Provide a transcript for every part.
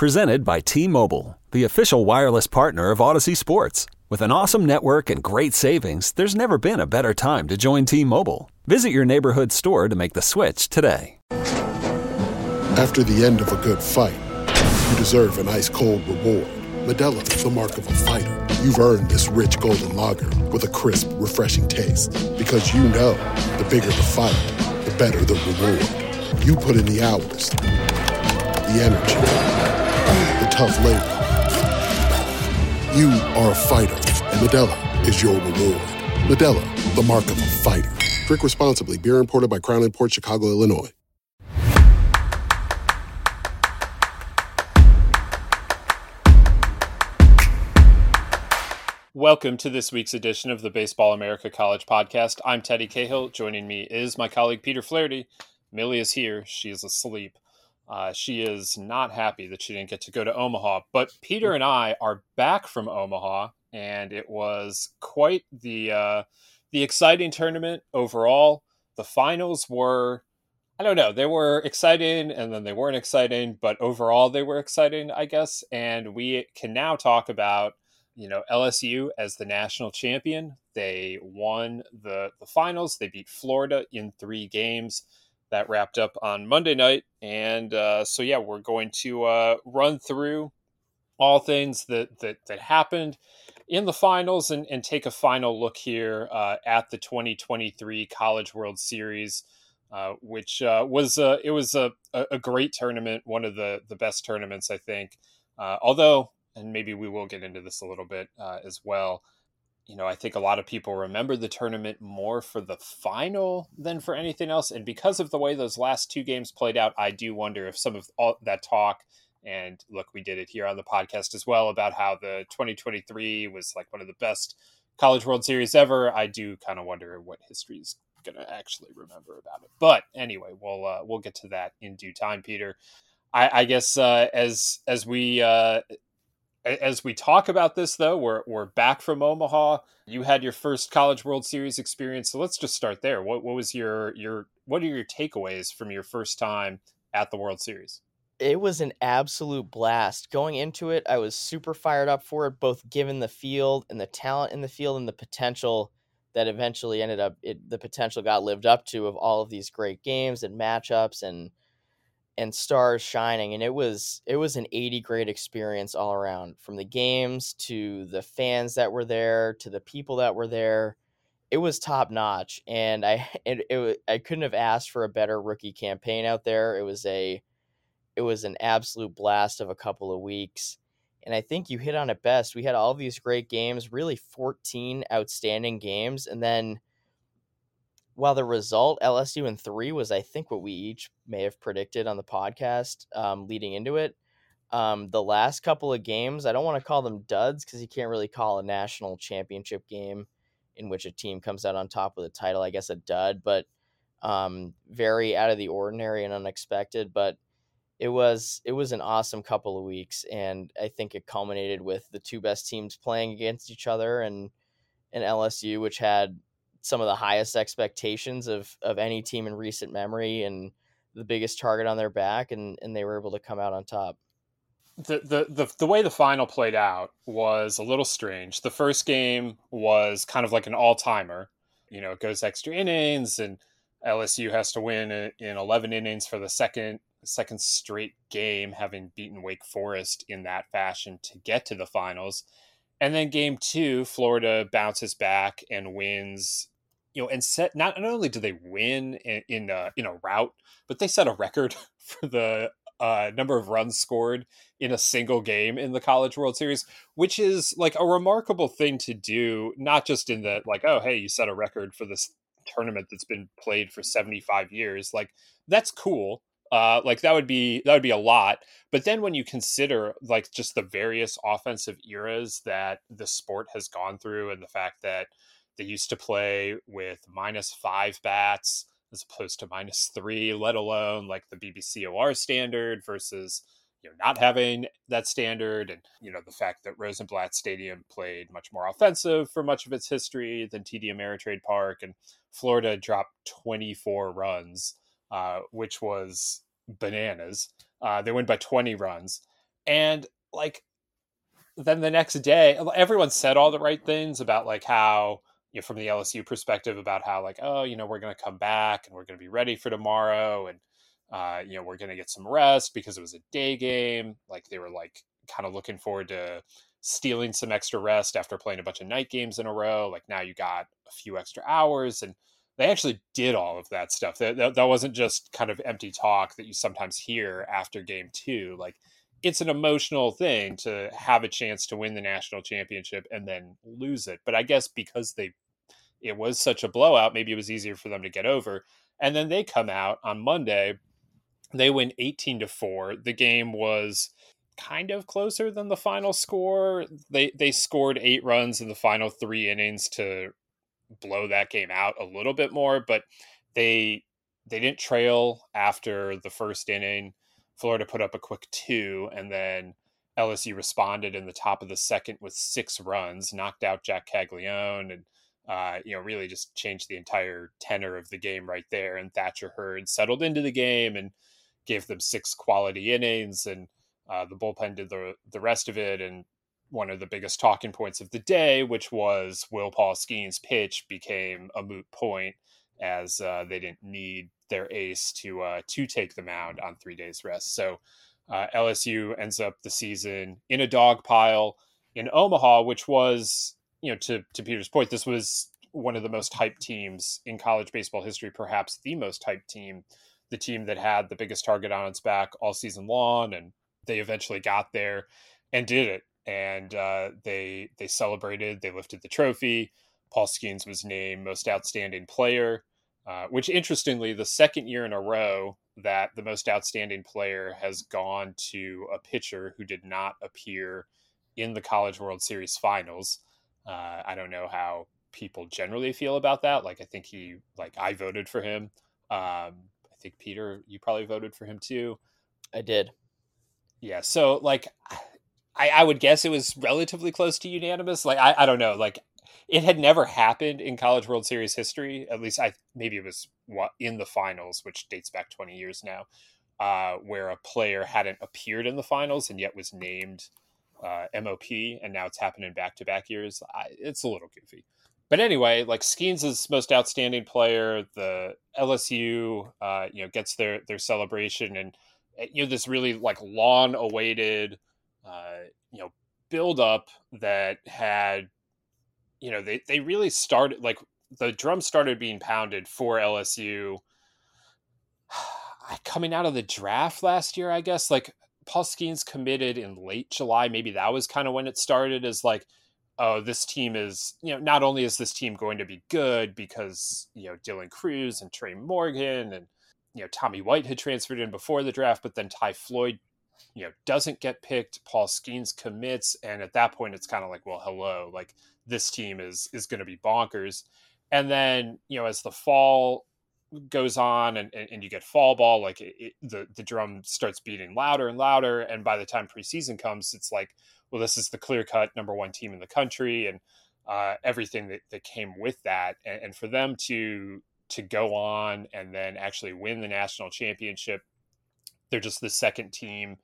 Presented by T Mobile, the official wireless partner of Audacy Sports. With an awesome network and great savings, there's never been a better time to join T Mobile. Visit your neighborhood store to make the switch today. After the end of a good fight, you deserve an ice cold reward. Modelo is the mark of a fighter. You've earned this rich golden lager with a crisp, refreshing taste. Because you know the bigger the fight, the better the reward. You put in the hours, the energy, the tough labor. You are a fighter, and Modelo is your reward. Modelo, the mark of a fighter. Drink responsibly. Beer imported by Crown Port Chicago, Illinois. Welcome to this week's edition of the Baseball America College Podcast. I'm Teddy Cahill. Joining me is my colleague Peter Flaherty. Millie is here. She is asleep. Uh, she is not happy that she didn't get to go to Omaha. But Peter and I are back from Omaha, and it was quite the uh, the exciting tournament overall. The finals were, I don't know, they were exciting, and then they weren't exciting, but overall they were exciting, I guess. And we can now talk about you know LSU as the national champion. They won the the finals. They beat Florida in three games. That wrapped up on Monday night, and uh, so yeah, we're going to uh, run through all things that that that happened in the finals and, and take a final look here uh, at the 2023 College World Series. Uh, which uh, was uh, it was a, a great tournament, one of the the best tournaments I think. Uh, although and maybe we will get into this a little bit uh, as well. You know, I think a lot of people remember the tournament more for the final than for anything else. And because of the way those last two games played out, I do wonder if some of all that talk and look, we did it here on the podcast as well about how the 2023 was like one of the best College World Series ever. I do kind of wonder what history is going to actually remember about it. But anyway, we'll uh, we'll get to that in due time, Peter. I, I guess uh, as as we uh, as we talk about this, though, we're we're back from Omaha. You had your first College World Series experience, so let's just start there. What what was your your what are your takeaways from your first time at the World Series? It was an absolute blast. Going into it, I was super fired up for it, both given the field and the talent in the field and the potential that eventually ended up it, the potential got lived up to of all of these great games and matchups and and stars shining and it was it was an 80 great experience all around from the games to the fans that were there to the people that were there. It was top notch and i it, it i couldn't have asked for a better rookie campaign out there. It was a it was an absolute blast of a couple of weeks and i think you hit on it best. We had all these great games really 14 outstanding games and then while the result LSU in three was, I think, what we each may have predicted on the podcast um, leading into it. Um, the last couple of games, I don't want to call them duds because you can't really call a national championship game in which a team comes out on top with a title, I guess, a dud, but um, very out of the ordinary and unexpected. But it was it was an awesome couple of weeks, and I think it culminated with the two best teams playing against each other and and LSU, which had some of the highest expectations of of any team in recent memory and the biggest target on their back and and they were able to come out on top the, the the the way the final played out was a little strange. The first game was kind of like an all timer. You know, it goes extra innings, and LSU has to win in 11 innings for the second second straight game, having beaten Wake Forest in that fashion to get to the finals. And then game two, Florida bounces back and wins you know, and set not, not only do they win in in a, in a route, but they set a record for the uh, number of runs scored in a single game in the College World Series, which is like a remarkable thing to do. Not just in that, like, oh, hey, you set a record for this tournament that's been played for seventy five years. Like, that's cool. Uh, like that would be that would be a lot. But then when you consider like just the various offensive eras that the sport has gone through, and the fact that they used to play with minus five bats as opposed to minus three, let alone like the BBCOR standard versus you know not having that standard and you know the fact that Rosenblatt Stadium played much more offensive for much of its history than TD Ameritrade Park and Florida dropped 24 runs uh, which was bananas. Uh, they win by 20 runs. And like then the next day, everyone said all the right things about like how you know, from the LSU perspective about how like oh you know we're going to come back and we're going to be ready for tomorrow and uh, you know we're going to get some rest because it was a day game. Like they were like kind of looking forward to stealing some extra rest after playing a bunch of night games in a row. Like now you got a few extra hours and they actually did all of that stuff. That, that, that wasn't just kind of empty talk that you sometimes hear after game two. Like it's an emotional thing to have a chance to win the national championship and then lose it. But I guess because they it was such a blowout, maybe it was easier for them to get over. And then they come out on Monday, they win 18 to 4. The game was kind of closer than the final score. They they scored 8 runs in the final 3 innings to blow that game out a little bit more, but they they didn't trail after the first inning Florida put up a quick two, and then LSU responded in the top of the second with six runs, knocked out Jack Caglianone, and uh, you know really just changed the entire tenor of the game right there. And Thatcher Hurd settled into the game and gave them six quality innings, and uh, the bullpen did the the rest of it. And one of the biggest talking points of the day, which was Will Paul Skenes' pitch, became a moot point as uh, they didn't need their ace to uh, to take the mound on three days rest. So uh, LSU ends up the season in a dog pile in Omaha, which was you know to to Peter's point, this was one of the most hyped teams in college baseball history, perhaps the most hyped team, the team that had the biggest target on its back all season long, and they eventually got there and did it. And uh, they they celebrated, they lifted the trophy. Paul Skenes was named most outstanding player. Uh, which interestingly, the second year in a row that the most outstanding player has gone to a pitcher who did not appear in the College World Series finals. Uh, I don't know how people generally feel about that. Like, I think he, like, I voted for him. Um, I think Peter, you probably voted for him too. I did. Yeah. So, like, I, I would guess it was relatively close to unanimous. Like, I, I don't know. Like, it had never happened in College World Series history. At least I maybe it was in the finals, which dates back 20 years now, uh, where a player hadn't appeared in the finals and yet was named uh, MOP, and now it's happened in back to back years. I, it's a little goofy. But anyway, like Skenes is most outstanding player. The LSU, uh, you know, gets their their celebration, and eh, you know this really like long awaited, uh, you know, build up that had you know, they, they really started like the drums started being pounded for LSU coming out of the draft last year, I guess. Like Paul Skenes committed in late July. Maybe that was kind of when it started as like, oh, this team is, you know, not only is this team going to be good because, you know, Dylan Crews and Trey Morgan and, you know, Tommy White had transferred in before the draft, but then Ty Floyd, you know, doesn't get picked. Paul Skenes commits. And at that point, it's kind of like, well, hello. Like this team is is going to be bonkers. And then you know as the fall goes on and, and, and you get fall ball, like it, it, the the drum starts beating louder and louder. And by the time preseason comes, it's like, well, this is the clear cut number one team in the country, and uh, everything that, that came with that. And, and for them to to go on and then actually win the national championship, they're just the second team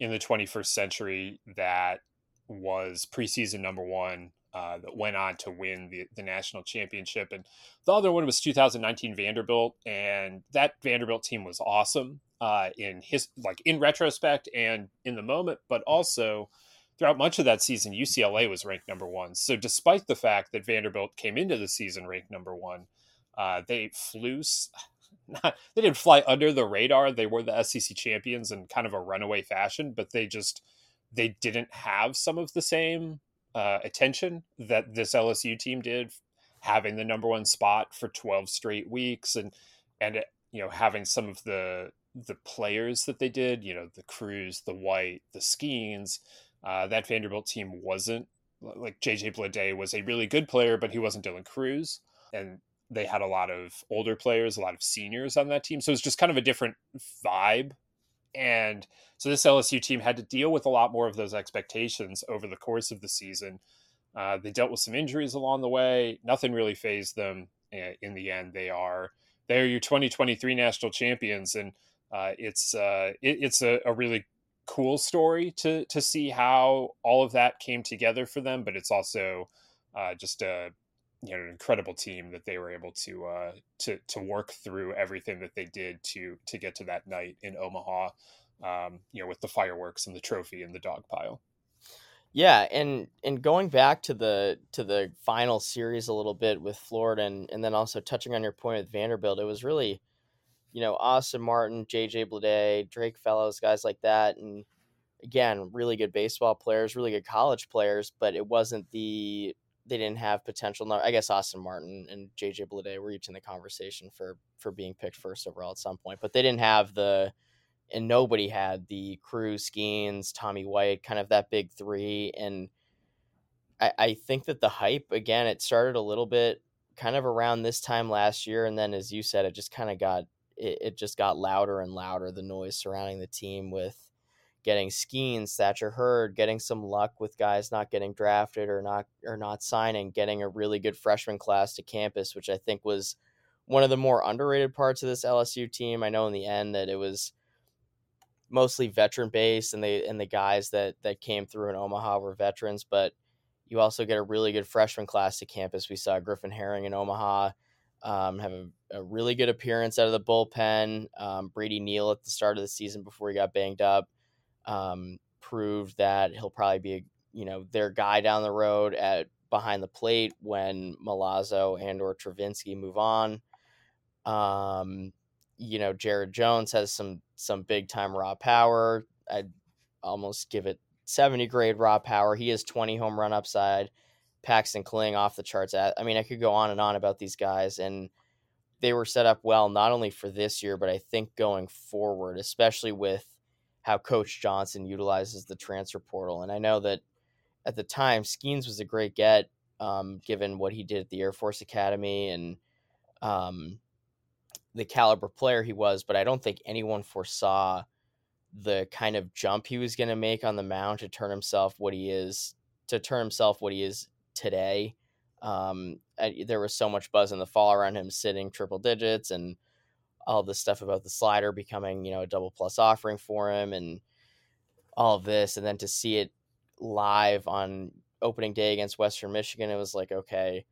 in the 21st century that was preseason number one uh, that went on to win the, the national championship. And the other one was 2019 Vanderbilt, and that Vanderbilt team was awesome uh, in his like in retrospect and in the moment, but also throughout much of that season, UCLA was ranked number one. So despite the fact that Vanderbilt came into the season ranked number one, uh, they flew. Not, they didn't fly under the radar. They were the SEC champions in kind of a runaway fashion, but they just they didn't have some of the same uh, attention that this LSU team did, having the number one spot for 12 straight weeks, and and you know having some of the the players that they did, you know the Crews, the White, the Skenes. Uh, that Vanderbilt team wasn't like JJ Bleday was a really good player, but he wasn't Dylan Crews, and they had a lot of older players, a lot of seniors on that team, so it's just kind of a different vibe and so this LSU team had to deal with a lot more of those expectations over the course of the season. Uh, they dealt with some injuries along the way. Nothing really phased them. In the end, they are they are your 2023 national champions, and uh, it's uh, it, it's a, a, really cool story to to see how all of that came together for them, but it's also uh, just a you know an incredible team that they were able to uh, to to work through everything that they did to to get to that night in Omaha. Um, you know, with the fireworks and the trophy and the dog pile. Yeah, and and going back to the to the final series a little bit with Florida, and and then also touching on your point with Vanderbilt, it was really, you know, Austin Martin, J.J. Bleday, Drake Fellows, guys like that, and again, really good baseball players, really good college players, but it wasn't the they didn't have potential. No, I guess Austin Martin and JJ Bleday were each in the conversation for for being picked first overall at some point, but they didn't have the and nobody had the Crews, Skenes, Tommy White, kind of that big three. And I, I think that the hype again, it started a little bit kind of around this time last year, and then as you said, it just kind of got it, it just got louder and louder. The noise surrounding the team with getting Skenes, Thatcher Hurd, getting some luck with guys not getting drafted or not or not signing, getting a really good freshman class to campus, which I think was one of the more underrated parts of this LSU team. I know in the end that it was mostly veteran based and they and the guys that that came through in Omaha were veterans, but you also get a really good freshman class to campus. We saw Griffin Herring in Omaha um, have a, a, really good appearance out of the bullpen. Um, Brady Neal at the start of the season before he got banged up um, proved that he'll probably be you know their guy down the road at behind the plate when Milazzo and or Travinski move on. Um, you know, Jared Jones has some some big time raw power. I'd almost give it 70 grade raw power. He has 20 home run upside. Paxton Kling off the charts. I mean, I could go on and on about these guys, and they were set up well not only for this year, but I think going forward, especially with how Coach Johnson utilizes the transfer portal. And I know that at the time, Skenes was a great get, um, given what he did at the Air Force Academy and um, the caliber player he was. But I don't think anyone foresaw the kind of jump he was going to make on the mound to turn himself what he is to turn himself what he is today. Um, I, there was so much buzz in the fall around him sitting triple digits and all the stuff about the slider becoming, you know, a double plus offering for him and all of this. And then to see it live on opening day against Western Michigan, it was like, okay,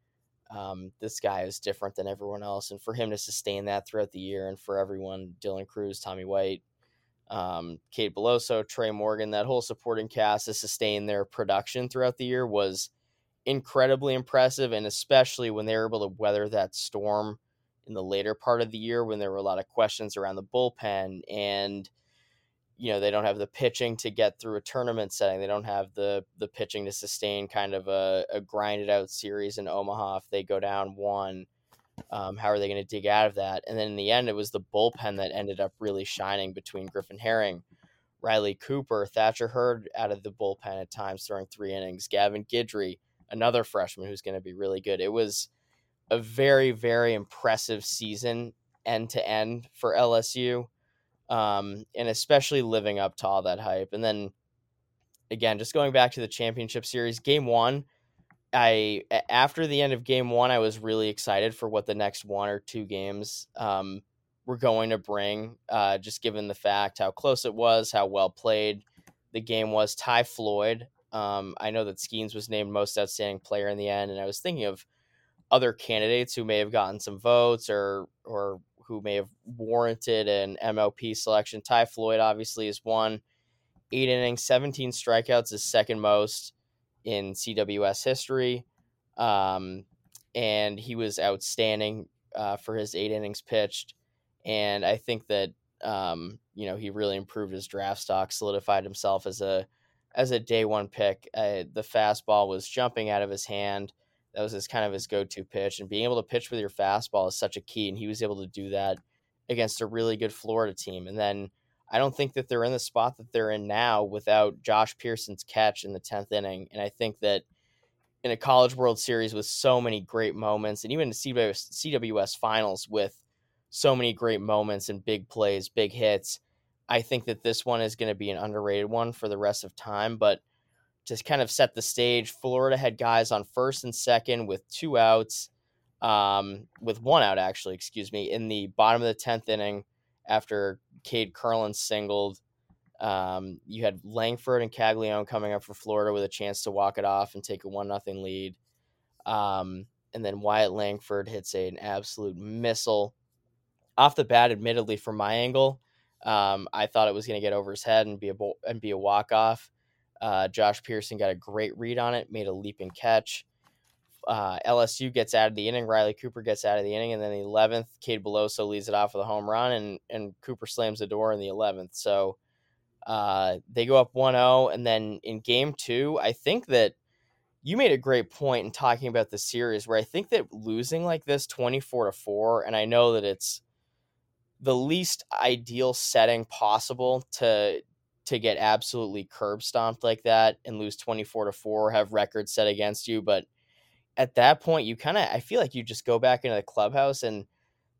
um, this guy is different than everyone else. And for him to sustain that throughout the year and for everyone, Dylan Crews, Tommy White, um, Cade Beloso, Trey Morgan, that whole supporting cast to sustain their production throughout the year was incredibly impressive. And especially when they were able to weather that storm in the later part of the year when there were a lot of questions around the bullpen and you know they don't have the pitching to get through a tournament setting. They don't have the the pitching to sustain kind of a, a grinded out series in omaha if they go down one. Um, how are they going to dig out of that? And then in the end it was the bullpen that ended up really shining between griffin herring riley cooper thatcher hurd out of the bullpen at times throwing three innings gavin guidry another freshman who's going to be really good. It was a very very impressive season end to end for LSU, um, and especially living up to all that hype. And then again, just going back to the championship series, game one. I after the end of game one, I was really excited for what the next one or two games um, were going to bring. Uh, just given the fact how close it was, how well played the game was. Ty Floyd, um, I know that Skenes was named most outstanding player in the end, and I was thinking of other candidates who may have gotten some votes or or who may have warranted an MLP selection. Ty Floyd obviously is one. Eight innings, 17 strikeouts is second most in CWS history. Um, and he was outstanding uh, for his eight innings pitched. And I think that um, you know he really improved his draft stock, solidified himself as a as a day one pick. Uh, the fastball was jumping out of his hand that was his kind of his go-to pitch and being able to pitch with your fastball is such a key and he was able to do that against a really good Florida team and then I don't think that they're in the spot that they're in now without Josh Pearson's catch in the 10th inning and I think that in a college world series with so many great moments and even the CWS, CWS finals with so many great moments and big plays big hits I think that this one is going to be an underrated one for the rest of time but to kind of set the stage. Florida had guys on first and second with two outs, um, with one out actually, excuse me, in the bottom of the tenth inning after Cade Kurland singled. Um, you had Langford and Caglianone coming up for Florida with a chance to walk it off and take a one nothing lead. Um, and then Wyatt Langford hits a, an absolute missile off the bat. Admittedly, from my angle, um, I thought it was going to get over his head and be a and be a walk off. Uh, Josh Pearson got a great read on it, made a leaping catch. Uh, LSU gets out of the inning. Riley Cooper gets out of the inning, and then the eleventh, Cade Beloso leads it off with a home run, and and Cooper slams the door in the eleventh. So uh, they go up 1-0, and then in game two, I think that you made a great point in talking about the series where I think that losing like this 24 to 4 and I know that it's the least ideal setting possible to to get absolutely curb stomped like that and lose 24 to 4 have records set against you but at that point you kind of I feel like you just go back into the clubhouse and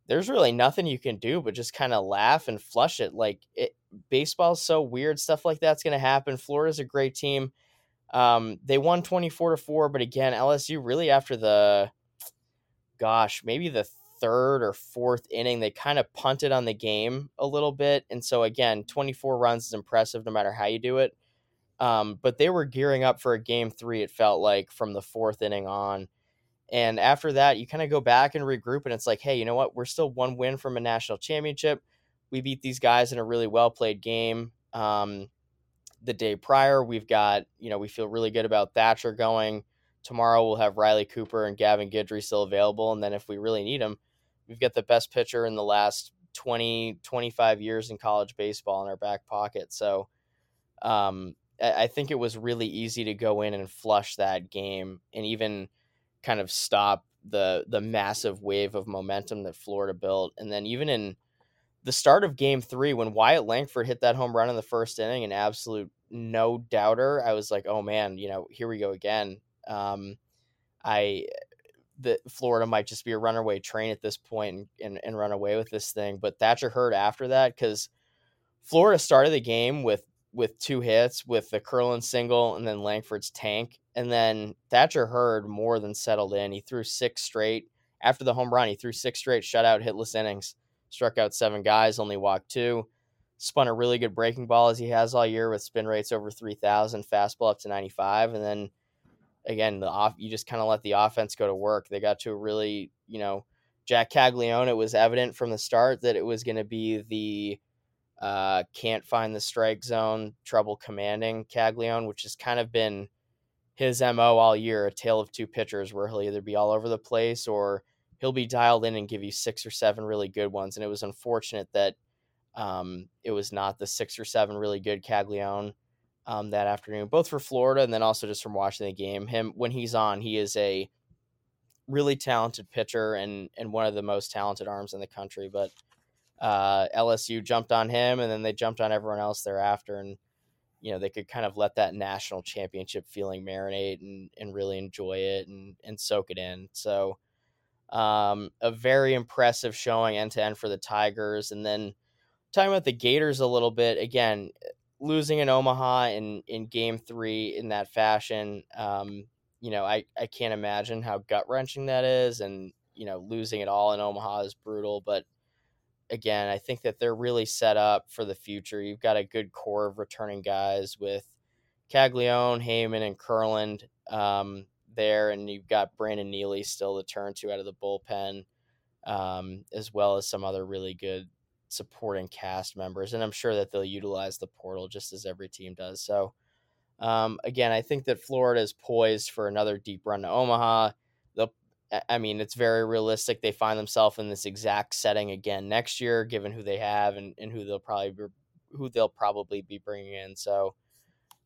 there's really nothing you can do but just kind of laugh and flush it like it baseball's so weird stuff like that's going to happen Florida's a great team um, they won 24 to 4 but again LSU really after the gosh maybe the third or fourth inning, they kind of punted on the game a little bit. And so, again, 24 runs is impressive no matter how you do it. Um, but they were gearing up for a game three, it felt like, from the fourth inning on. And after that, you kind of go back and regroup, and it's like, hey, you know what? We're still one win from a national championship. We beat these guys in a really well played game. Um, the day prior, we've got, you know, we feel really good about Thatcher going. Tomorrow, we'll have Riley Cooper and Gavin Guidry still available. And then if we really need them, we've got the best pitcher in the last 20, 25 years in college baseball in our back pocket. So um, I think it was really easy to go in and flush that game and even kind of stop the the massive wave of momentum that Florida built. And then even in the start of game three, when Wyatt Langford hit that home run in the first inning, an absolute no doubter, I was like, oh man, you know, here we go again. Um, I that Florida might just be a runaway train at this point and, and, and run away with this thing. But Thatcher Hurd after that, because Florida started the game with with two hits with the Kurland single and then Langford's tank. And then Thatcher Hurd more than settled in. He threw six straight after the home run. He threw six straight shutout hitless innings, struck out seven guys, only walked two. Spun a really good breaking ball as he has all year with spin rates over 3,000, fastball up to 95. And then again, the off you just kind of let the offense go to work. They got to a really, you know, Jack Caglianone. It was evident from the start that it was going to be the uh, can't find the strike zone, trouble commanding Caglianone, which has kind of been his mo all year. A tale of two pitchers, where he'll either be all over the place or he'll be dialed in and give you six or seven really good ones. And it was unfortunate that um, it was not the six or seven really good Caglianone um, that afternoon, both for Florida and then also just from watching the game. Him when he's on, he is a really talented pitcher and and one of the most talented arms in the country. But uh, LSU jumped on him, and then they jumped on everyone else thereafter, and you know they could kind of let that national championship feeling marinate and and really enjoy it and and soak it in. So. Um, a very impressive showing end to end for the Tigers, and then talking about the Gators a little bit again losing in Omaha in in Game Three in that fashion, um, you know, I I can't imagine how gut wrenching that is, and you know, losing it all in Omaha is brutal. But again, I think that they're really set up for the future. You've got a good core of returning guys with Caglianone, Heyman, and Kurland um, there, and you've got Brandon Neely still to turn to out of the bullpen, um, as well as some other really good supporting cast members, and I'm sure that they'll utilize the portal just as every team does. So, um, again, I think that Florida is poised for another deep run to Omaha. They'll, I mean, it's very realistic. They find themselves in this exact setting again next year, given who they have and, and who they'll probably be, who they'll probably be bringing in. So,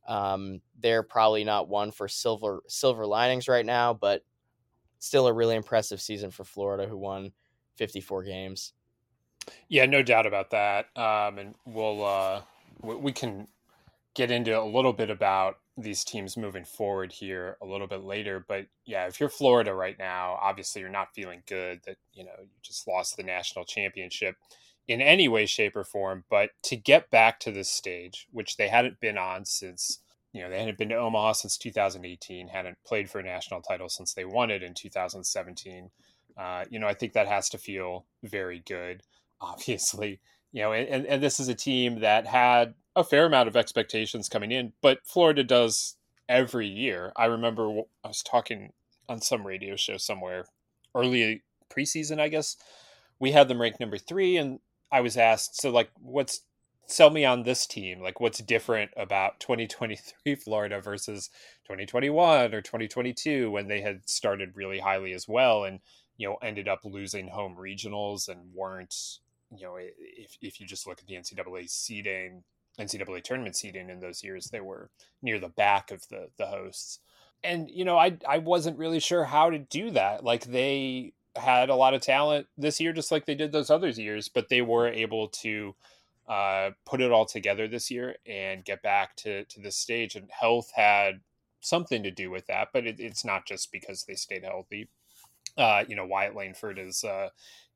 um, they're probably not one for silver silver linings right now, but still a really impressive season for Florida, who won 54 games. Yeah, no doubt about that. Um, and we'll uh, we can get into a little bit about these teams moving forward here a little bit later. But yeah, if you're Florida right now, obviously you're not feeling good that you know you just lost the national championship in any way, shape, or form. But to get back to this stage, which they hadn't been on since you know they hadn't been to Omaha since 2018, hadn't played for a national title since they won it in 2017. Uh, you know, I think that has to feel very good obviously, you know, and, and this is a team that had a fair amount of expectations coming in, but Florida does every year. I remember I was talking on some radio show somewhere early preseason, I guess. We had them ranked number three, and I was asked, so like, what's sell me on this team? Like, what's different about 2023 Florida versus 2021 or 2022 when they had started really highly as well, and you know ended up losing home regionals and weren't, you know, if if you just look at the NCAA seeding, NCAA tournament seeding in those years, they were near the back of the the hosts. And you know, I I wasn't really sure how to do that. Like they had a lot of talent this year, just like they did those other years, but they were able to uh, put it all together this year and get back to to this stage. And health had something to do with that, but it, it's not just because they stayed healthy. Uh, you know, Wyatt Langford is uh,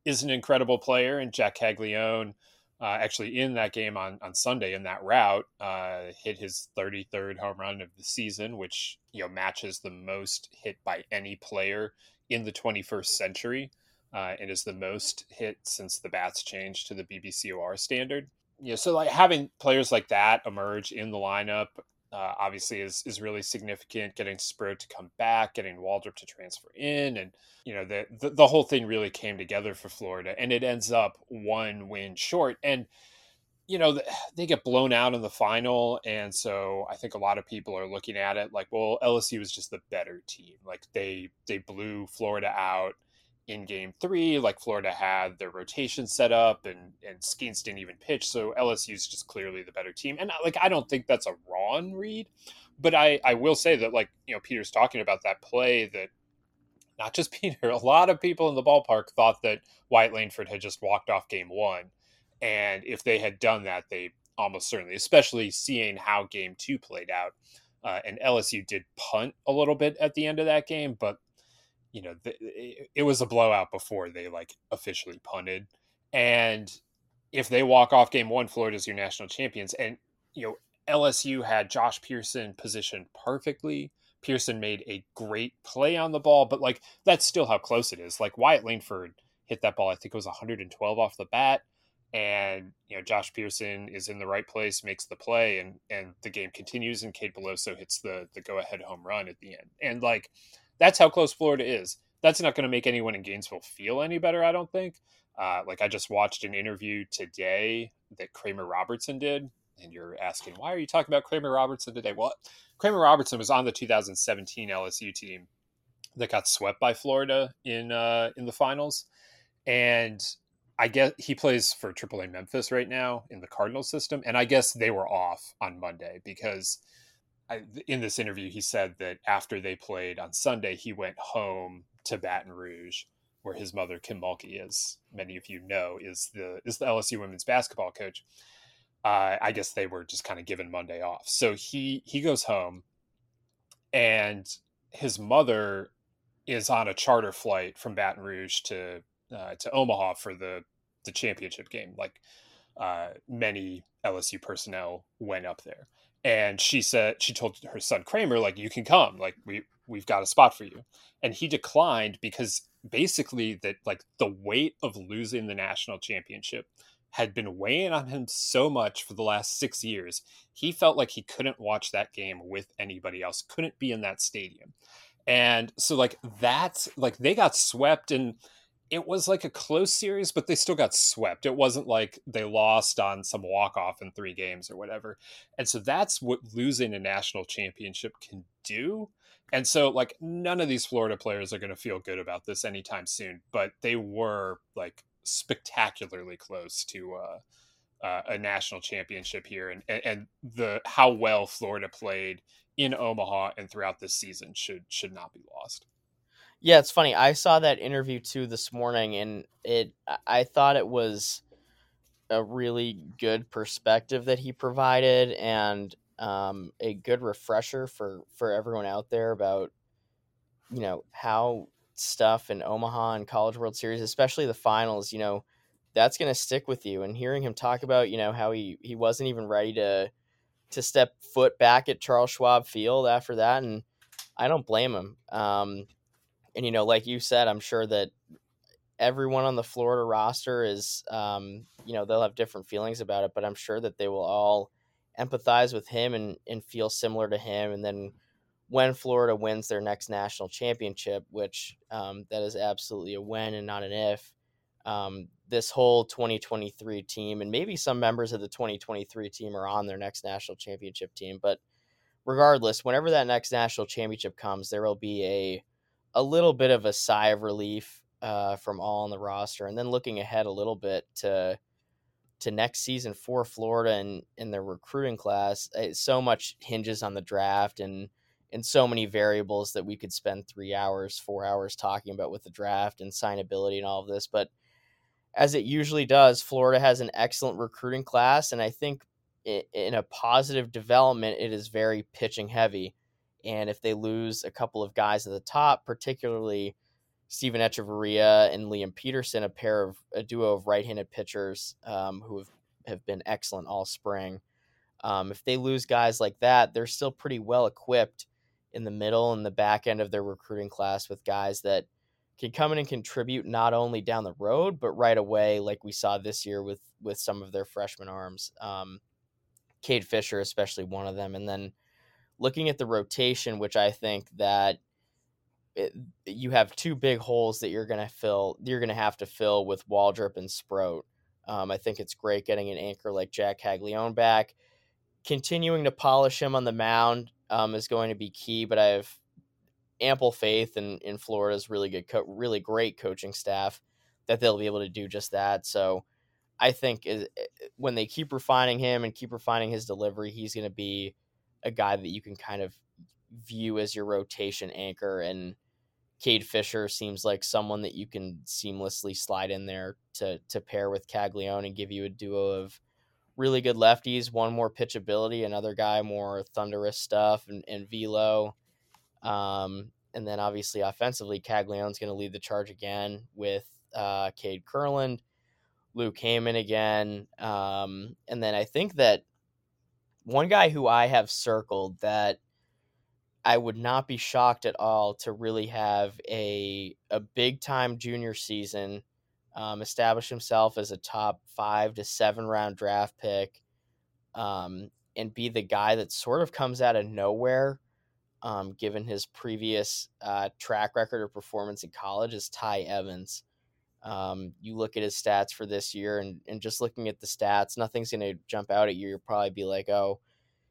is an incredible player, and Jack Caglianone. Uh, actually, in that game on, on Sunday, in that route, uh, hit his 33rd home run of the season, which you know matches the most hit by any player in the 21st century uh, and is the most hit since the bats changed to the BBCOR standard. Know, so like having players like that emerge in the lineup uh, obviously is is really significant. Getting Sproat to come back, getting Waldrep to transfer in, and you know the, the the whole thing really came together for Florida, and it ends up one win short. And you know they get blown out in the final, and so I think a lot of people are looking at it like, well, LSU was just the better team. Like they they blew Florida out in game three, like Florida had their rotation set up and and Skenes didn't even pitch, so LSU is just clearly the better team. And like I don't think that's a wrong read, but I I will say that like you know Peter's talking about that play that not just Peter, a lot of people in the ballpark thought that Wyatt Langford had just walked off game one, and if they had done that, they almost certainly, especially seeing how game two played out. Uh, and LSU did punt a little bit at the end of that game, but you know, it, it was a blowout before they like officially punted. And if they walk off game one, Florida's your national champions. And, you know, LSU had Josh Pearson positioned perfectly. Pearson made a great play on the ball, but like that's still how close it is. Like Wyatt Langford hit that ball, I think it was 112 off the bat. And you know, Josh Pearson is in the right place, makes the play, and and the game continues. And Cade Beloso hits the the go ahead home run at the end. And like that's how close Florida is. That's not going to make anyone in Gainesville feel any better, I don't think. Uh, like I just watched an interview today that Kramer Robertson did, and you're asking why are you talking about Kramer Robertson today? Well, Kramer Robertson was on the 2017 LSU team that got swept by Florida in uh, in the finals, and I guess he plays for AAA Memphis right now in the Cardinal system, and I guess they were off on Monday because In this interview, he said that after they played on Sunday, he went home to Baton Rouge, where his mother, Kim Mulkey, as many of you know, is the is the LSU women's basketball coach. Uh, I guess they were just kind of given Monday off, so he he goes home, and his mother is on a charter flight from Baton Rouge to uh, to Omaha for the the championship game. Like uh, many LSU personnel went up there and she said she told her son Kramer like you can come like we we've got a spot for you. And he declined because basically that like the weight of losing the national championship had been weighing on him so much for the last 6 years he felt like he couldn't watch that game with anybody else couldn't be in that stadium. And so like that's like they got swept and it was like a close series, but they still got swept. It wasn't like they lost on some walk off in three games or whatever. And so that's what losing a national championship can do. And so, like, none of these Florida players are going to feel good about this anytime soon, but they were like spectacularly close to uh, uh, a national championship here. And, and, and the how well Florida played in Omaha and throughout this season should should not be lost. Yeah, it's funny. I saw that interview too this morning, and it I thought it was a really good perspective that he provided, and um, a good refresher for for everyone out there about you know how stuff in Omaha and College World Series, especially the finals, you know, that's going to stick with you. And hearing him talk about, you know, how he he wasn't even ready to to step foot back at Charles Schwab Field after that, and I don't blame him. Um, and you know, like you said, I'm sure that everyone on the Florida roster is, um, you know, they'll have different feelings about it, but I'm sure that they will all empathize with him and, and feel similar to him. And then when Florida wins their next national championship, which um, that is absolutely a when and not an if, um, this whole 2023 team and maybe some members of the 2023 team are on their next national championship team. But regardless, whenever that next national championship comes, there will be a a little bit of a sigh of relief uh, from all on the roster, and then looking ahead a little bit to to next season for Florida and in their recruiting class, it, so much hinges on the draft and and so many variables that we could spend three hours, four hours talking about with the draft and signability and all of this. But as it usually does, Florida has an excellent recruiting class, and I think in a positive development, it is very pitching heavy. And if they lose a couple of guys at the top, particularly Steven Echavarria and Liam Peterson, a pair of a duo of right-handed pitchers um, who have, have been excellent all spring. Um, if they lose guys like that, they're still pretty well equipped in the middle and the back end of their recruiting class with guys that can come in and contribute not only down the road but right away, like we saw this year with with some of their freshman arms. Um, Cade Fisher, especially one of them, and then looking at the rotation, which I think that it, you have two big holes that you're going to fill. You're going to have to fill with Waldrep and Sproat. Um, I think it's great getting an anchor like Jack Caglianone back. Continuing to polish him on the mound um, is going to be key, but I have ample faith in in Florida's really good, co- really great coaching staff that they'll be able to do just that. So I think is, eh, when they keep refining him and keep refining his delivery, he's going to be a guy that you can kind of view as your rotation anchor. And Cade Fisher seems like someone that you can seamlessly slide in there to to pair with Caglianone and give you a duo of really good lefties. One more pitchability, another guy more thunderous stuff and, and velo. Um, and then obviously offensively, Caglianone's going to lead the charge again with uh, Cade Kurland, Luke Heyman again. Um, and then I think that one guy who I have circled that I would not be shocked at all to really have a a big time junior season, um, establish himself as a top five to seven round draft pick, um, and be the guy that sort of comes out of nowhere um, given his previous uh, track record of performance in college, is Ty Evans. Um, you look at his stats for this year, and, and just looking at the stats, nothing's going to jump out at you. You'll probably be like, oh,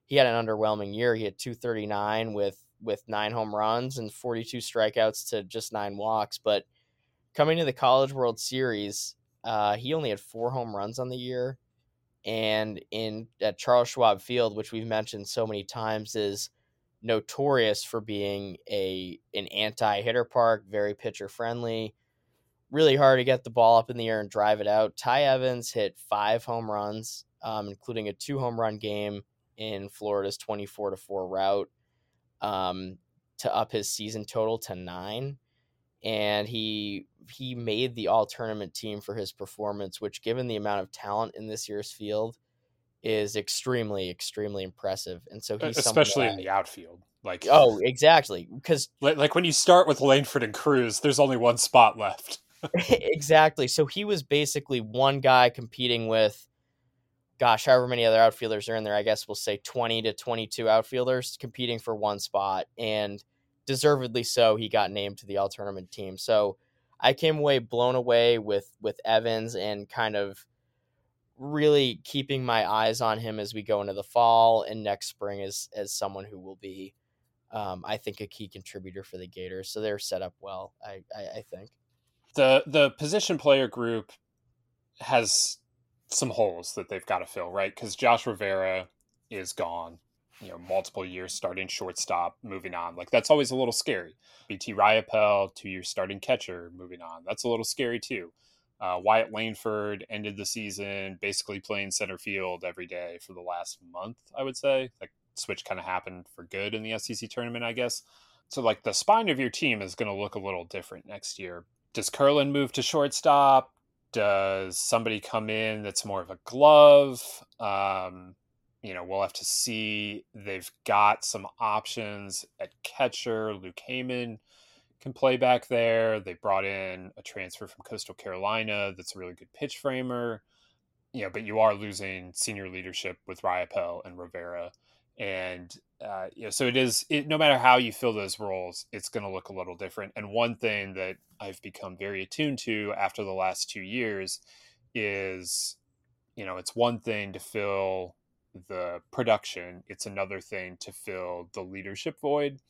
he had an underwhelming year. He had 239 with with nine home runs and 42 strikeouts to just nine walks. But coming to the College World Series, uh, he only had four home runs on the year. And in at Charles Schwab Field, which we've mentioned so many times, is notorious for being a an anti hitter park, very pitcher friendly. Really hard to get the ball up in the air and drive it out. Ty Evans hit five home runs, um, including a two home run game in Florida's twenty four to four route, um, to up his season total to nine. And he he made the all tournament team for his performance, which, given the amount of talent in this year's field, is extremely extremely impressive and so he's especially in the outfield like oh exactly because like, like when you start with langford and crews there's only one spot left exactly so he was basically one guy competing with gosh however many other outfielders are in there i guess we'll say 20 to 22 outfielders competing for one spot and deservedly so he got named to the all tournament team so i came away blown away with with evans and kind of really keeping my eyes on him as we go into the fall and next spring as as someone who will be, um, I think, a key contributor for the Gators. So they're set up well. I, I, I think the the position player group has some holes that they've got to fill, right? Because Josh Rivera is gone. You know, multiple years starting shortstop, moving on. Like that's always a little scary. BT Riopelle, two years starting catcher, moving on. That's a little scary too. Uh, Wyatt Langford ended the season basically playing center field every day for the last month, I would say. Like, switch kind of happened for good in the SEC tournament, I guess. So, like, the spine of your team is going to look a little different next year. Does Kurland move to shortstop? Does somebody come in that's more of a glove? Um, you know, we'll have to see. They've got some options at catcher. Luke Heyman can play back there. They brought in a transfer from Coastal Carolina that's a really good pitch framer. You know, but you are losing senior leadership with Riopelle and Rivera. And uh, so it is. It, no matter how you fill those roles, it's going to look a little different. And one thing that I've become very attuned to after the last two years is, you know, it's one thing to fill the production; it's another thing to fill the leadership void.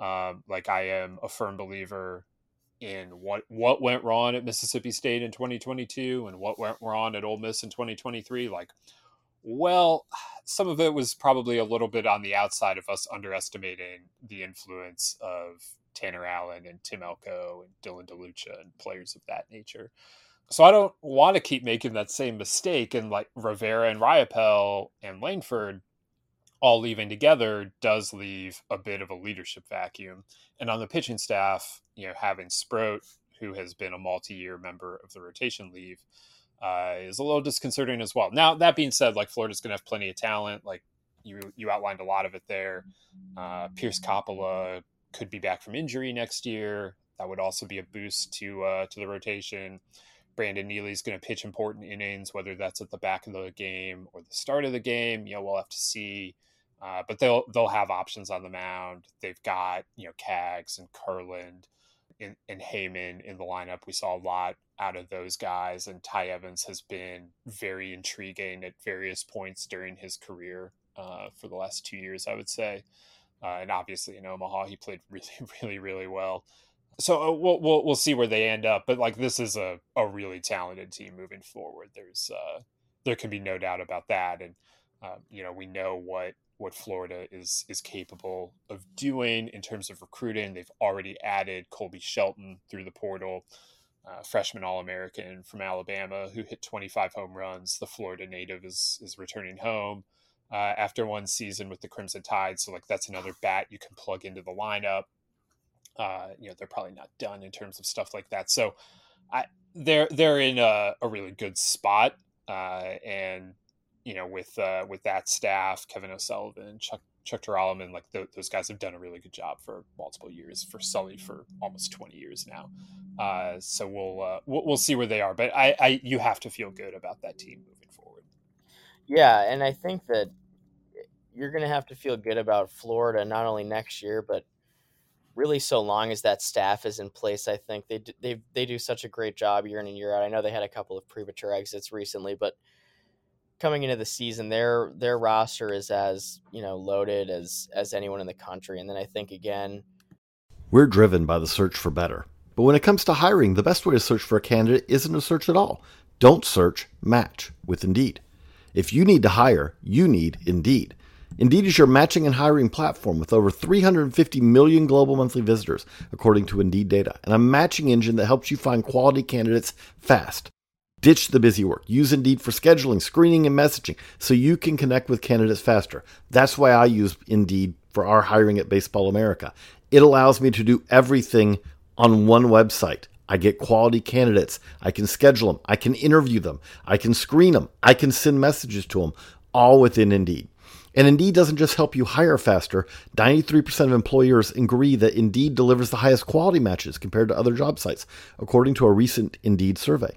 Um, like I am a firm believer in what what went wrong at Mississippi State in 2022 and what went wrong at Ole Miss in 2023. Like, well, some of it was probably a little bit on the outside of us underestimating the influence of Tanner Allen and Tim Elko and Dylan DeLucia and players of that nature. So I don't want to keep making that same mistake. And like Rivera and Riopelle and Langford all leaving together does leave a bit of a leadership vacuum. And on the pitching staff, you know, having Sproat, who has been a multi-year member of the rotation leave, uh, is a little disconcerting as well. Now that being said, like Florida's going to have plenty of talent. Like you, you outlined a lot of it there. Uh, Pierce Coppola could be back from injury next year. That would also be a boost to uh, to the rotation. Brandon Neely's going to pitch important innings, whether that's at the back of the game or the start of the game. You know, we'll have to see. Uh, but they'll they'll have options on the mound. They've got you know Cags and Kurland and, and Heyman in the lineup. We saw a lot out of those guys, and Ty Evans has been very intriguing at various points during his career uh, for the last two years, I would say. Uh, and obviously in Omaha, he played really, really, really well. So uh, we'll, we'll we'll see where they end up. But like this is a, a really talented team moving forward. There's uh, there can be no doubt about that. And uh, you know we know what what Florida is is capable of doing in terms of recruiting. They've already added Colby Shelton through the portal, uh, freshman All American from Alabama who hit 25 home runs. The Florida native is is returning home uh, after one season with the Crimson Tide, so like that's another bat you can plug into the lineup. Uh, you know they're probably not done in terms of stuff like that, so I they're they're in a, a really good spot, uh, and you know, with uh, with that staff, Kevin O'Sullivan, Chuck Chuck Jeroloman, like those guys have done a really good job for multiple years. For Sully, for almost twenty years now. Uh, so we'll, uh, we'll we'll see where they are, but I, I you have to feel good about that team moving forward. Yeah, and I think that you're going to have to feel good about Florida not only next year, but really so long as that staff is in place. I think they they they do such a great job year in and year out. I know they had a couple of premature exits recently, but coming into the season, their their roster is as you know loaded as as anyone in the country. And then I think again, we're driven by the search for better. But when it comes to hiring, the best way to search for a candidate isn't to search at all. Don't search, match with Indeed. If you need to hire, you need Indeed. Indeed is your matching and hiring platform with over 350 million global monthly visitors, according to Indeed data, and a matching engine that helps you find quality candidates fast. Ditch the busy work. Use Indeed for scheduling, screening, and messaging so you can connect with candidates faster. That's why I use Indeed for our hiring at Baseball America. It allows me to do everything on one website. I get quality candidates. I can schedule them. I can interview them. I can screen them. I can send messages to them, all within Indeed. And Indeed doesn't just help you hire faster. 93% of employers agree that Indeed delivers the highest quality matches compared to other job sites, according to a recent Indeed survey.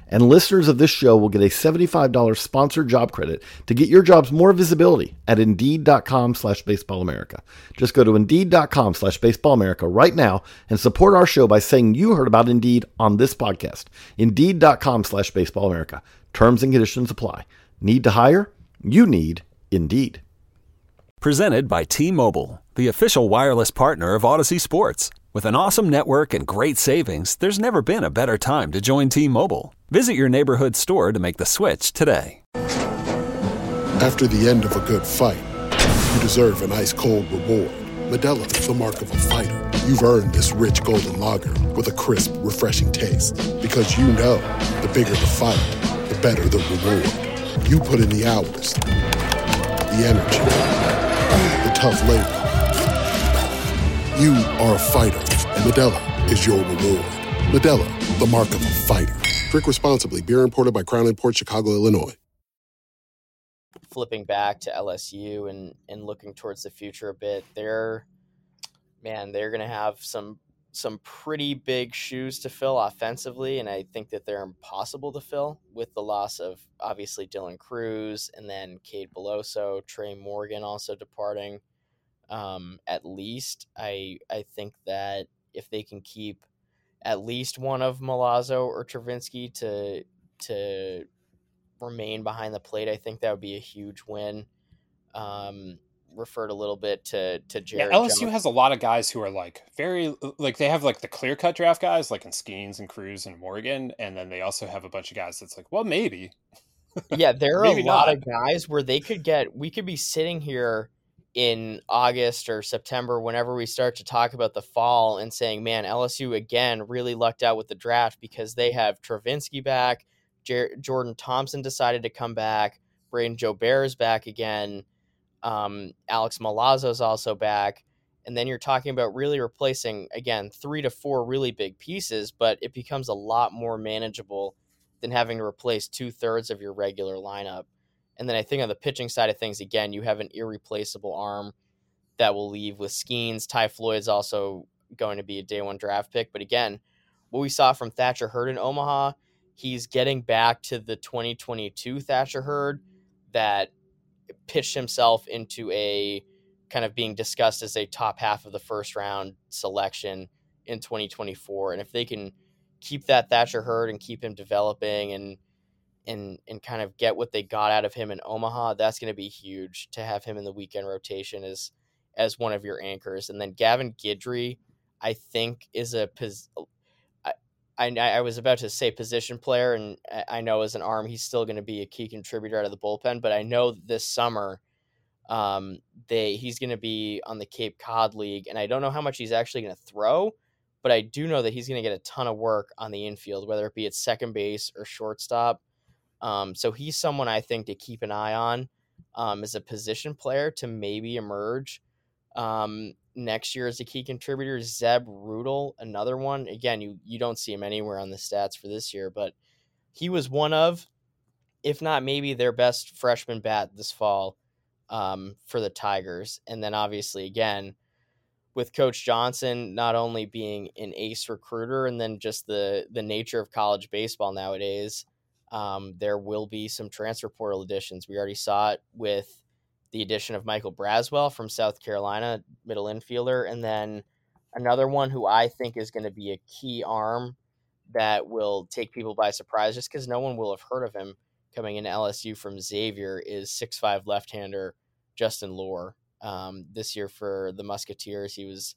And listeners of this show will get a $75 sponsored job credit to get your jobs more visibility at Indeed.com slash BaseballAmerica. Just go to Indeed.com slash BaseballAmerica right now and support our show by saying you heard about Indeed on this podcast. Indeed.com slash BaseballAmerica. Terms and conditions apply. Need to hire? You need Indeed. Presented by T-Mobile, the official wireless partner of Audacy Sports. With an awesome network and great savings, there's never been a better time to join T-Mobile. Visit your neighborhood store to make the switch today. After the end of a good fight, you deserve an ice cold reward. Modelo is the mark of a fighter. You've earned this rich golden lager with a crisp, refreshing taste. Because you know the bigger the fight, the better the reward. You put in the hours, the energy, the tough labor. You are a fighter, and Modelo is your reward. Modelo, the mark of a fighter. Drink responsibly. Beer imported by Crown Port Chicago, Illinois. Flipping back to LSU and and looking towards the future a bit, they're man, they're gonna have some some pretty big shoes to fill offensively, and I think that they're impossible to fill with the loss of obviously Dylan Crews and then Cade Beloso, Trey Morgan also departing. Um, at least I I think that if they can keep at least one of Milazzo or Travinski to to remain behind the plate, I think that would be a huge win. Um, referred a little bit to to Jared. Yeah, LSU has a lot of guys who are like very like they have like the clear cut draft guys like in Skenes and Crews and Morgan, and then they also have a bunch of guys that's like, well, maybe. yeah, there are a lot not. of guys where they could get. We could be sitting here in August or September, whenever we start to talk about the fall, and saying, "Man, LSU again really lucked out with the draft because they have Travinski back, Jer- Jordan Thompson decided to come back, Brayden Jobert is back again, um, Alex Milazzo is also back." And then you're talking about really replacing again three to four really big pieces, but it becomes a lot more manageable than having to replace two thirds of your regular lineup. And then I think on the pitching side of things, again, you have an irreplaceable arm that will leave with Skenes. Ty Floyd's also going to be a day one draft pick. But again, what we saw from Thatcher Hurd in Omaha, he's getting back to the 2022 Thatcher Hurd that pitched himself into a kind of being discussed as a top half of the first round selection in 2024. And if they can keep that Thatcher Hurd and keep him developing and and and kind of get what they got out of him in Omaha, that's going to be huge to have him in the weekend rotation as as one of your anchors. And then Gavin Guidry, I think, is a pos- I, I I was about to say position player, and I- I know as an arm he's still going to be a key contributor out of the bullpen. But I know this summer, um, they he's going to be on the Cape Cod League, and I don't know how much he's actually going to throw but I do know that he's going to get a ton of work on the infield, whether it be at second base or shortstop. Um, so he's someone I think to keep an eye on um, as a position player to maybe emerge um, next year as a key contributor. Zeb Ruddell, another one. Again, you you don't see him anywhere on the stats for this year, but he was one of, if not maybe their best freshman bat this fall um, for the Tigers. And then obviously again with Coach Johnson not only being an ace recruiter and then just the the nature of college baseball nowadays, um, there will be some transfer portal additions. We already saw it with the addition of Michael Braswell from South Carolina, middle infielder, and then another one who I think is going to be a key arm that will take people by surprise just because no one will have heard of him coming into LSU from Xavier is six five left hander Justin Loer um, this year for the Musketeers. He was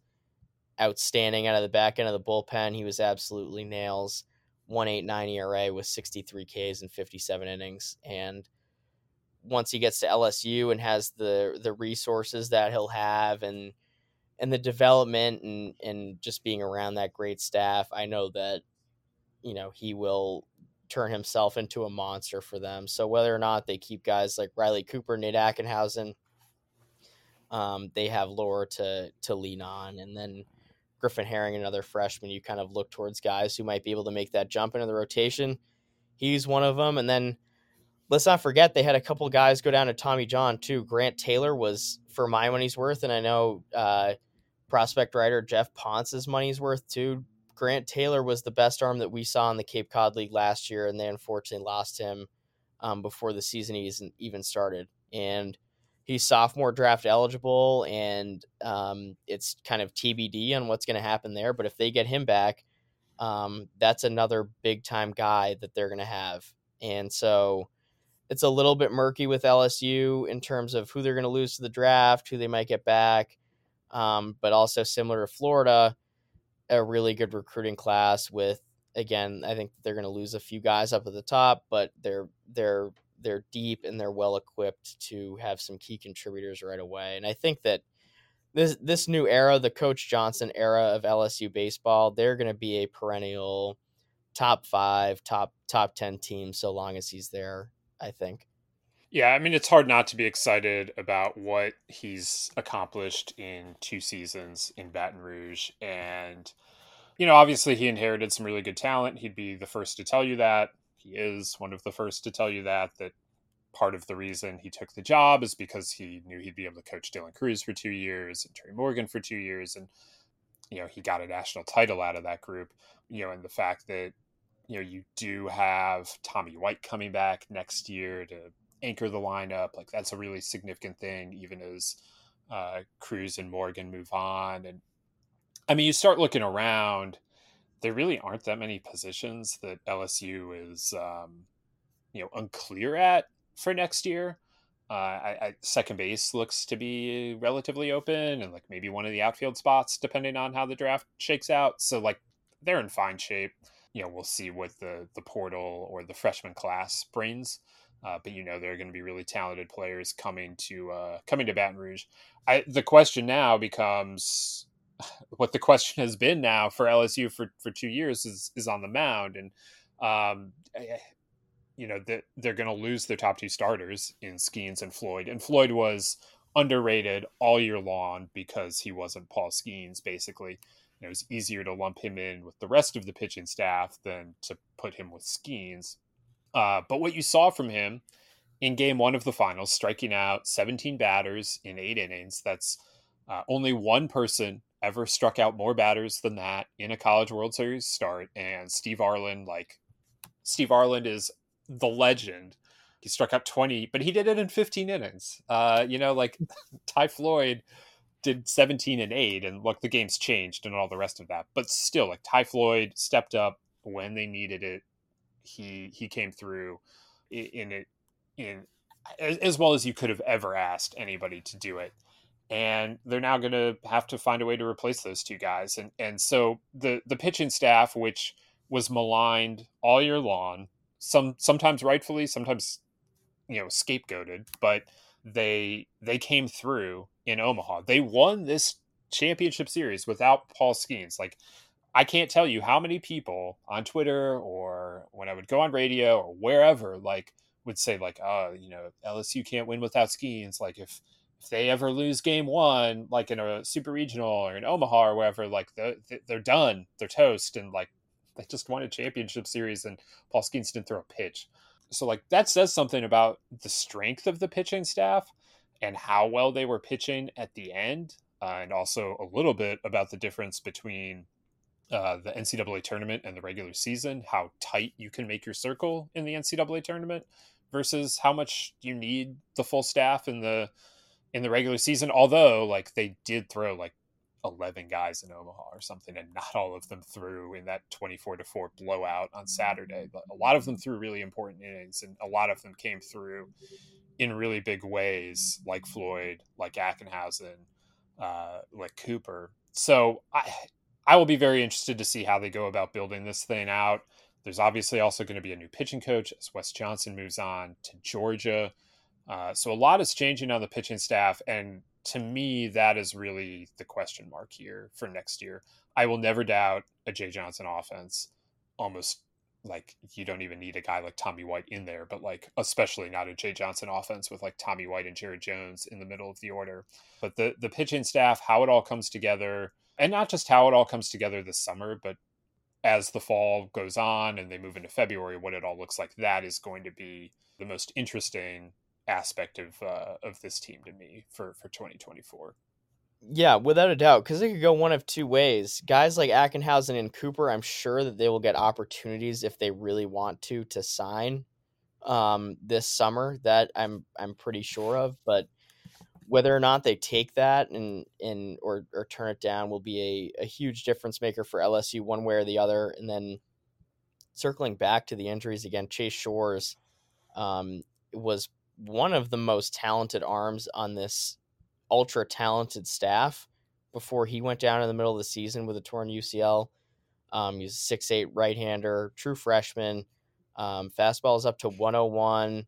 outstanding out of the back end of the bullpen. He was absolutely nails. 189 ERA with 63 Ks and 57 innings. And once he gets to LSU and has the the resources that he'll have and and the development and and just being around that great staff, I know that you know he will turn himself into a monster for them. So whether or not they keep guys like Riley Cooper, Nate Ackenhausen, um, they have Loer to to lean on, and then Griffin Herring, another freshman. You kind of look towards guys who might be able to make that jump into the rotation. He's one of them, and then let's not forget they had a couple guys go down to Tommy John too. Grant Taylor was for my money's worth, and I know uh, prospect writer Geoff Pontes' money's worth too. Grant Taylor was the best arm that we saw in the Cape Cod League last year, and they unfortunately lost him um, before the season even started. And he's sophomore draft eligible, and um, it's kind of TBD on what's going to happen there. But if they get him back, um, that's another big time guy that they're going to have. And so it's a little bit murky with LSU in terms of who they're going to lose to the draft, who they might get back. Um, but also similar to Florida, a really good recruiting class with again, I think they're going to lose a few guys up at the top, but they're they're they're deep and they're well equipped to have some key contributors right away. And I think that this this new era, the Coach Johnson era of LSU baseball, they're going to be a perennial top five, top top ten team so long as he's there. I think. Yeah, I mean it's hard not to be excited about what he's accomplished in two seasons in Baton Rouge and you know, obviously he inherited some really good talent. He'd be the first to tell you that. He is one of the first to tell you that, that part of the reason he took the job is because he knew he'd be able to coach Dylan Crews for two years and Terry Morgan for two years. And, you know, he got a national title out of that group, you know, and the fact that, you know, you do have Tommy White coming back next year to anchor the lineup. Like that's a really significant thing, even as uh, Crews and Morgan move on. And I mean, you start looking around, there really aren't that many positions that LSU is, um, you know, unclear at for next year. Uh, I, I, second base looks to be relatively open, and like maybe one of the outfield spots, depending on how the draft shakes out. So like they're in fine shape. You know, we'll see what the the portal or the freshman class brings. Uh, but you know there are going to be really talented players coming to uh, coming to Baton Rouge. I, the question now becomes what the question has been now for LSU for, for two years is is on the mound, and um, you know that they're going to lose their top two starters in Skenes and Floyd. And Floyd was underrated all year long because he wasn't Paul Skenes. Basically, it was easier to lump him in with the rest of the pitching staff than to put him with Skenes. Uh, but what you saw from him in Game One of the finals, striking out 17 batters in eight innings, that's uh, only one person ever struck out more batters than that in a College World Series start. And Steve Arlin, like Steve Arlin, is the legend. He struck out 20, but he did it in 15 innings. Uh, you know, like Ty Floyd did 17 and 8 and look the game's changed and all the rest of that. But still like Ty Floyd stepped up when they needed it. He he came through in it in, in as well as you could have ever asked anybody to do it. And they're now going to have to find a way to replace those two guys. And and so the the pitching staff which was maligned all year long some sometimes rightfully, sometimes you know scapegoated, but they they came through in Omaha. They won this championship series without Paul Skenes. Like I can't tell you how many people on Twitter or when I would go on radio or wherever like would say like, oh, you know, LSU can't win without Skenes. Like if if they ever lose game one, like in a super regional or in Omaha or wherever, like they're, they're done, they're toast. And like they just won a championship series and Paul Skenes didn't throw a pitch. So like that says something about the strength of the pitching staff and how well they were pitching at the end, uh, and also a little bit about the difference between uh, the NCAA tournament and the regular season, how tight you can make your circle in the NCAA tournament versus how much you need the full staff in the in the regular season. Although like they did throw like 11 guys in Omaha or something, and not all of them threw in that 24 to 4 blowout on Saturday. But a lot of them threw really important innings, and a lot of them came through in really big ways, like Floyd, like Ackenhausen, uh, like Cooper. So I, I will be very interested to see how they go about building this thing out. There's obviously also going to be a new pitching coach as Wes Johnson moves on to Georgia. Uh, so a lot is changing on the pitching staff, and to me, that is really the question mark here for next year. I will never doubt a Jay Johnson offense. Almost like you don't even need a guy like Tommy White in there, but like especially not a Jay Johnson offense with like Tommy White and Jared Jones in the middle of the order. But the the pitching staff, how it all comes together, and not just how it all comes together this summer, but as the fall goes on and they move into February, what it all looks like, that is going to be the most interesting aspect of uh, of this team to me for for 2024. Yeah, without a doubt, because it could go one of two ways. Guys like Ackenhausen and Cooper, I'm sure that they will get opportunities if they really want to to sign um, this summer. That I'm I'm pretty sure of, but whether or not they take that and and or or turn it down will be a, a huge difference maker for LSU one way or the other. And then circling back to the injuries again, Chase Shores um, was one of the most talented arms on this ultra talented staff before he went down in the middle of the season with a torn UCL. Um, he's a six eight right hander, true freshman. Um, fastball is up to 101.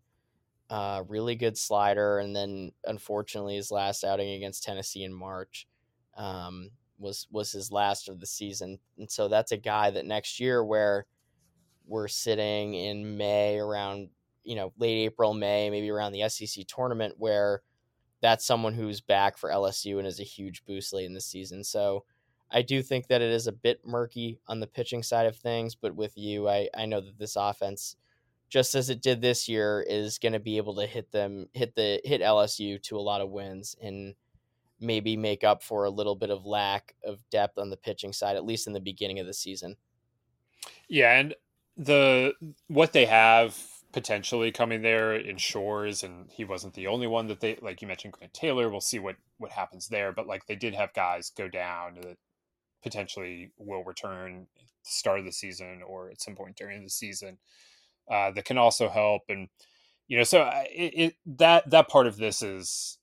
Uh, really good slider, and then unfortunately his last outing against Tennessee in March um, was was his last of the season, and so that's a guy that next year where we're sitting in May around you know late April, May, maybe around the SEC tournament where that's someone who's back for LSU and is a huge boost late in the season. So I do think that it is a bit murky on the pitching side of things, but with you, I, I know that this offense, just as it did this year, is going to be able to hit them, hit the hit LSU to a lot of wins, and maybe make up for a little bit of lack of depth on the pitching side, at least in the beginning of the season. Yeah, and the what they have potentially coming there in Shores, and he wasn't the only one that they like. You mentioned Grant Taylor. We'll see what what happens there, but like they did have guys go down that potentially will return start of the season or at some point during the season uh, that can also help. And you know, so it, it that that part of this is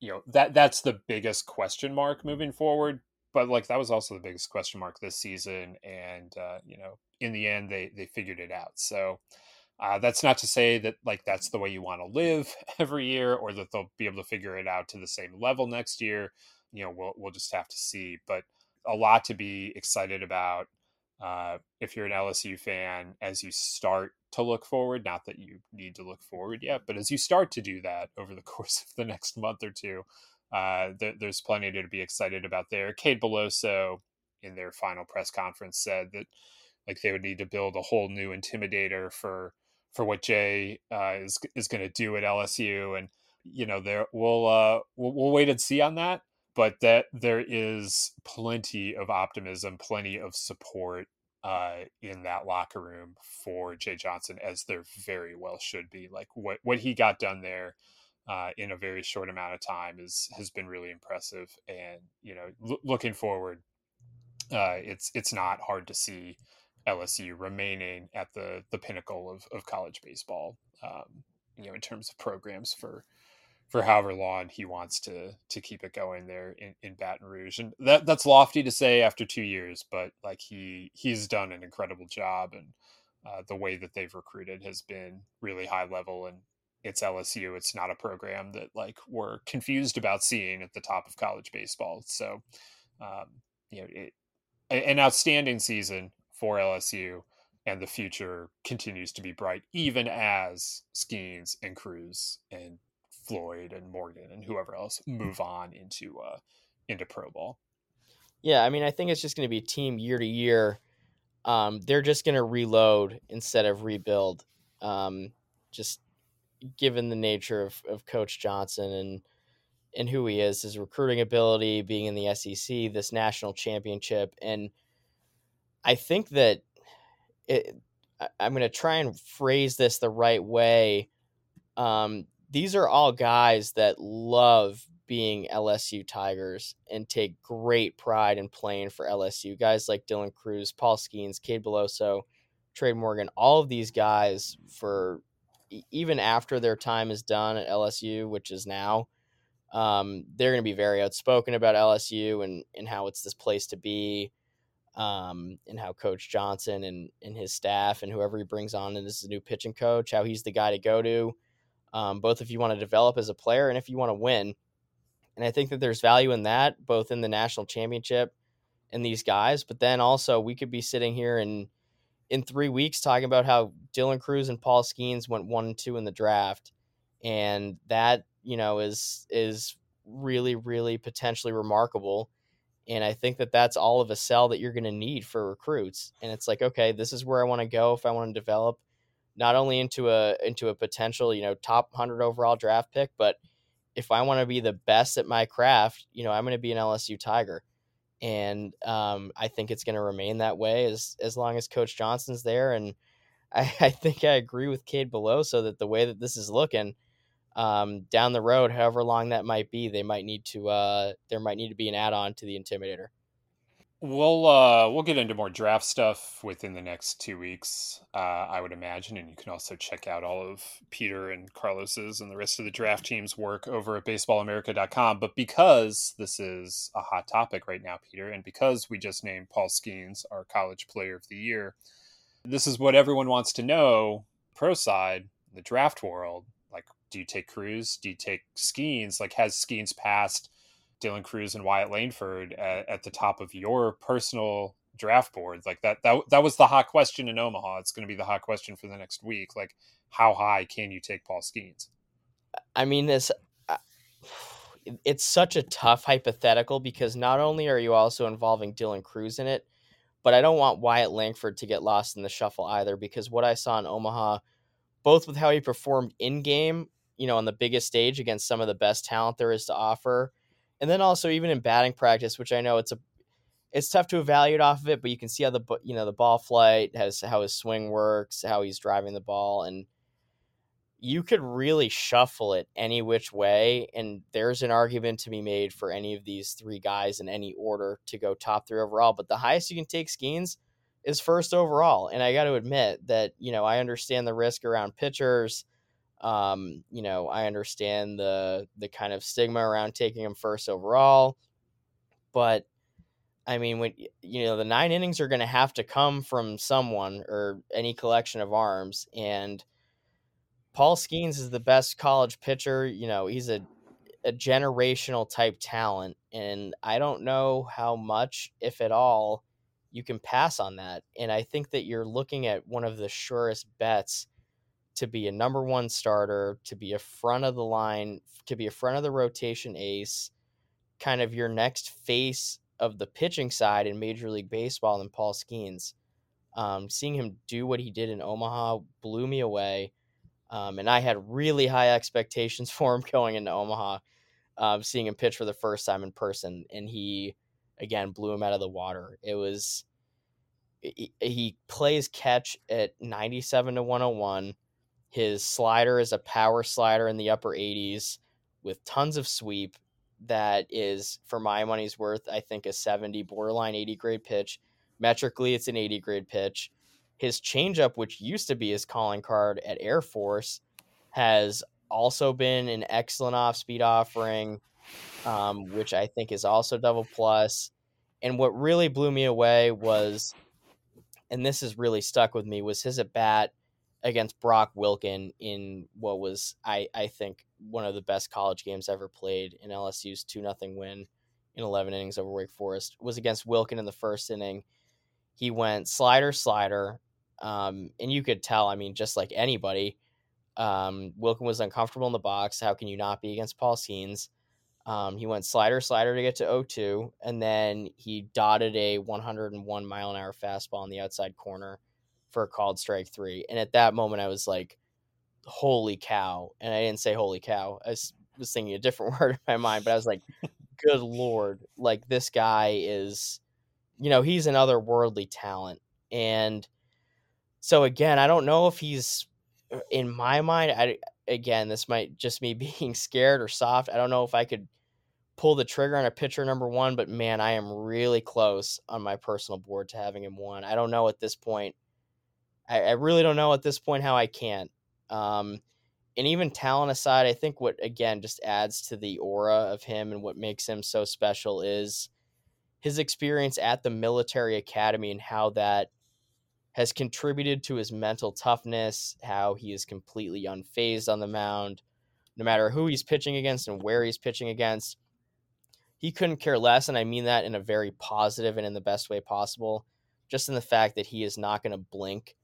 you know that that's the biggest question mark moving forward but like that was also the biggest question mark this season and uh, you know in the end they they figured it out so uh, that's not to say that like that's the way you want to live every year or that they'll be able to figure it out to the same level next year you know we'll, we'll just have to see but a lot to be excited about uh, if you're an lsu fan as you start to look forward not that you need to look forward yet but as you start to do that over the course of the next month or two uh, th- there's plenty to be excited about there. Cade Beloso, in their final press conference, said that like they would need to build a whole new intimidator for for what Jay uh, is is going to do at LSU, and you know there we'll, uh, we'll we'll wait and see on that. But that there is plenty of optimism, plenty of support uh, in that locker room for Jay Johnson, as there very well should be. Like what what he got done there uh, in a very short amount of time is has been really impressive. And you know, l- looking forward, uh, it's it's not hard to see LSU remaining at the the pinnacle of, of college baseball. Um, you know, in terms of programs for for however long he wants to to keep it going there in, in Baton Rouge. And that that's lofty to say after two years, but like he he's done an incredible job and uh, the way that they've recruited has been really high level and it's LSU. It's not a program that like we're confused about seeing at the top of college baseball. So, um, you know, it, an outstanding season for LSU, and the future continues to be bright, even as Skenes and Crews and Floyd and Morgan and whoever else move on into uh, into pro ball. Yeah, I mean, I think it's just going to be a team year to year. Um, they're just going to reload instead of rebuild. Um, just given the nature of, of Coach Johnson and and who he is, his recruiting ability, being in the SEC, this national championship, and I think that it, I'm going to try and phrase this the right way. Um, these are all guys that love being LSU Tigers and take great pride in playing for LSU. Guys like Dylan Crews, Paul Skenes, Cade Beloso, Trey Morgan, all of these guys for even after their time is done at LSU, which is now, um, they're going to be very outspoken about LSU and, and how it's this place to be, um, and how Coach Johnson and, and his staff and whoever he brings on and is a new pitching coach, how he's the guy to go to, um, both if you want to develop as a player and if you want to win. And I think that there's value in that, both in the national championship and these guys, but then also we could be sitting here and – in three weeks talking about how Dylan Crews and Paul Skenes went one and two in the draft, and that you know is is really really potentially remarkable. And I think that that's all of a sell that you're going to need for recruits. And it's like, okay, this is where I want to go if I want to develop not only into a into a potential you know top hundred overall draft pick, but if I want to be the best at my craft, you know, I'm going to be an LSU Tiger and um, I think it's going to remain that way as as long as Coach Johnson's there. And I, I think I agree with Cade Beloso that the way that this is looking um, down the road, however long that might be, they might need to uh, there might need to be an add on to the Intimidator. We'll uh, we'll get into more draft stuff within the next two weeks, uh, I would imagine, and you can also check out all of Peter and Carlos's and the rest of the draft team's work over at BaseballAmerica.com. But because this is a hot topic right now, Peter, and because we just named Paul Skenes our College Player of the Year, this is what everyone wants to know. Pro side, the draft world, do you take Crews? Do you take Skenes? Like, has Skenes passed? Dylan Crews and Wyatt Langford at, at, the top of your personal draft board? Like that, that, that was the hot question in Omaha. It's going to be the hot question for the next week. Like, how high can you take Paul Skenes? I mean, this, uh, it's such a tough hypothetical because not only are you also involving Dylan Crews in it, but I don't want Wyatt Langford to get lost in the shuffle either because what I saw in Omaha, both with how he performed in game, you know, on the biggest stage against some of the best talent there is to offer, and then also even in batting practice, which I know it's a it's tough to evaluate off of it, but you can see how the you know the ball flight has how his swing works, how he's driving the ball, and you could really shuffle it any which way. And there's an argument to be made for any of these three guys in any order to go top three overall. But the highest you can take Skenes is first overall. And I got to admit that you know I understand the risk around pitchers. Um, you know, I understand the the kind of stigma around taking him first overall, but I mean, when you know the nine innings are going to have to come from someone or any collection of arms, and Paul Skenes is the best college pitcher. You know, he's a a generational type talent, and I don't know how much, if at all, you can pass on that. And I think that you're looking at one of the surest bets to be a number one starter, to be a front of the line, to be a front of the rotation ace, kind of your next face of the pitching side in Major League Baseball than Paul Skenes. Um, seeing him do what he did in Omaha blew me away. Um, and I had really high expectations for him going into Omaha, um, seeing him pitch for the first time in person. And he, again, blew him out of the water. It was, he, he plays catch at 97 to 101. His slider is a power slider in the upper 80s with tons of sweep that is, for my money's worth, I think a 70, borderline 80 grade pitch. Metrically, it's an 80 grade pitch. His changeup, which used to be his calling card at Air Force, has also been an excellent off speed offering, um, which I think is also double plus. And what really blew me away was, and this has really stuck with me, was his at bat against Brock Wilken in what was I I think one of the best college games ever played in LSU's two nothing win in 11 innings over Wake Forest was against Wilken in the first inning. He went slider slider, um, and you could tell. I mean, just like anybody, um, Wilken was uncomfortable in the box. How can you not be against Paul Skenes? Um, he went slider slider to get to 0-2, and then he dotted a 101 mile an hour fastball in the outside corner for called strike three. And at that moment, I was like, holy cow. And I didn't say holy cow. I was, was thinking a different word in my mind, but I was like, good Lord. Like, this guy is, you know, he's an otherworldly talent. And so, again, I don't know if he's, uh, in my mind, I, again, this might just me being scared or soft. I don't know if I could pull the trigger on a pitcher number one, but man, I am really close on my personal board to having him one. I don't know at this point I, I really don't know at this point how I can't. Um, and even talent aside, I think what again just adds to the aura of him and what makes him so special is his experience at the military academy and how that has contributed to his mental toughness, how he is completely unfazed on the mound, no matter who he's pitching against and where he's pitching against. He couldn't care less, and I mean that in a very positive and in the best way possible, just in the fact that he is not going to blink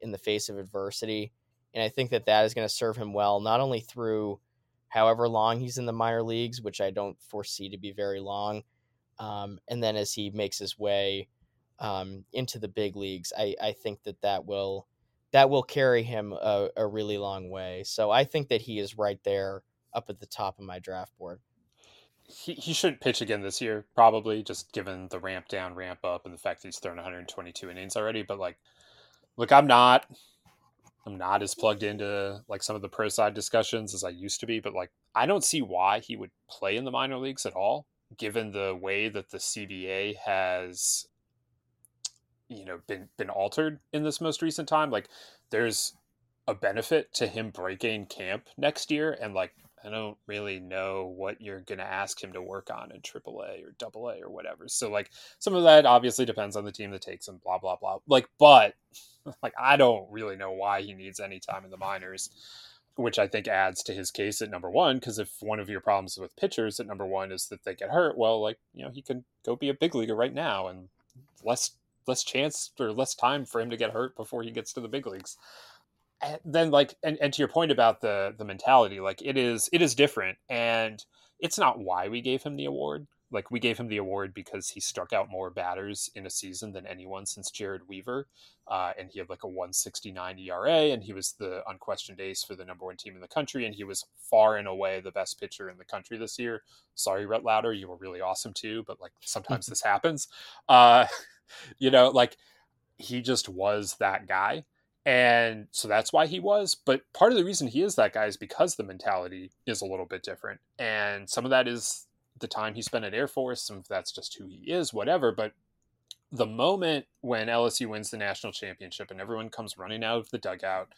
in the face of adversity. And I think that that is going to serve him well, not only through however long he's in the minor leagues, which I don't foresee to be very long, um, and then as he makes his way um, into the big leagues, I, I think that that will that will carry him a, a really long way. So I think that he is right there up at the top of my draft board. He, he shouldn't pitch again this year, probably, just given the ramp down, ramp up, and the fact that he's thrown 122 innings already. But like, look, I'm not I'm not as plugged into like some of the pro side discussions as I used to be, but like I don't see why he would play in the minor leagues at all, given the way that the CBA has you know been been altered in this most recent time. Like there's a benefit to him breaking camp next year and like I don't really know what you're going to ask him to work on in AAA or AA or whatever. So like some of that obviously depends on the team that takes him blah blah blah. Like but like I don't really know why he needs any time in the minors, which I think adds to his case at number one. Because if one of your problems with pitchers at number one is that they get hurt, well, like you know he can go be a big leaguer right now, and less less chance or less time for him to get hurt before he gets to the big leagues. And then like and, and to your point about the the mentality, like it is it is different and it's not why we gave him the award. Like we gave him the award because he struck out more batters in a season than anyone since Jered Weaver, uh, and he had like a 169 ERA, and he was the unquestioned ace for the number one team in the country, and he was far and away the best pitcher in the country this year. Sorry, Rhett Lowder, you were really awesome too, but like sometimes this happens. Uh, you know, like he just was that guy and so that's why he was. But part of the reason he is that guy is because the mentality is a little bit different. And some of that is the time he spent at Air Force, some of that's just who he is, whatever. But the moment when LSU wins the national championship and everyone comes running out of the dugout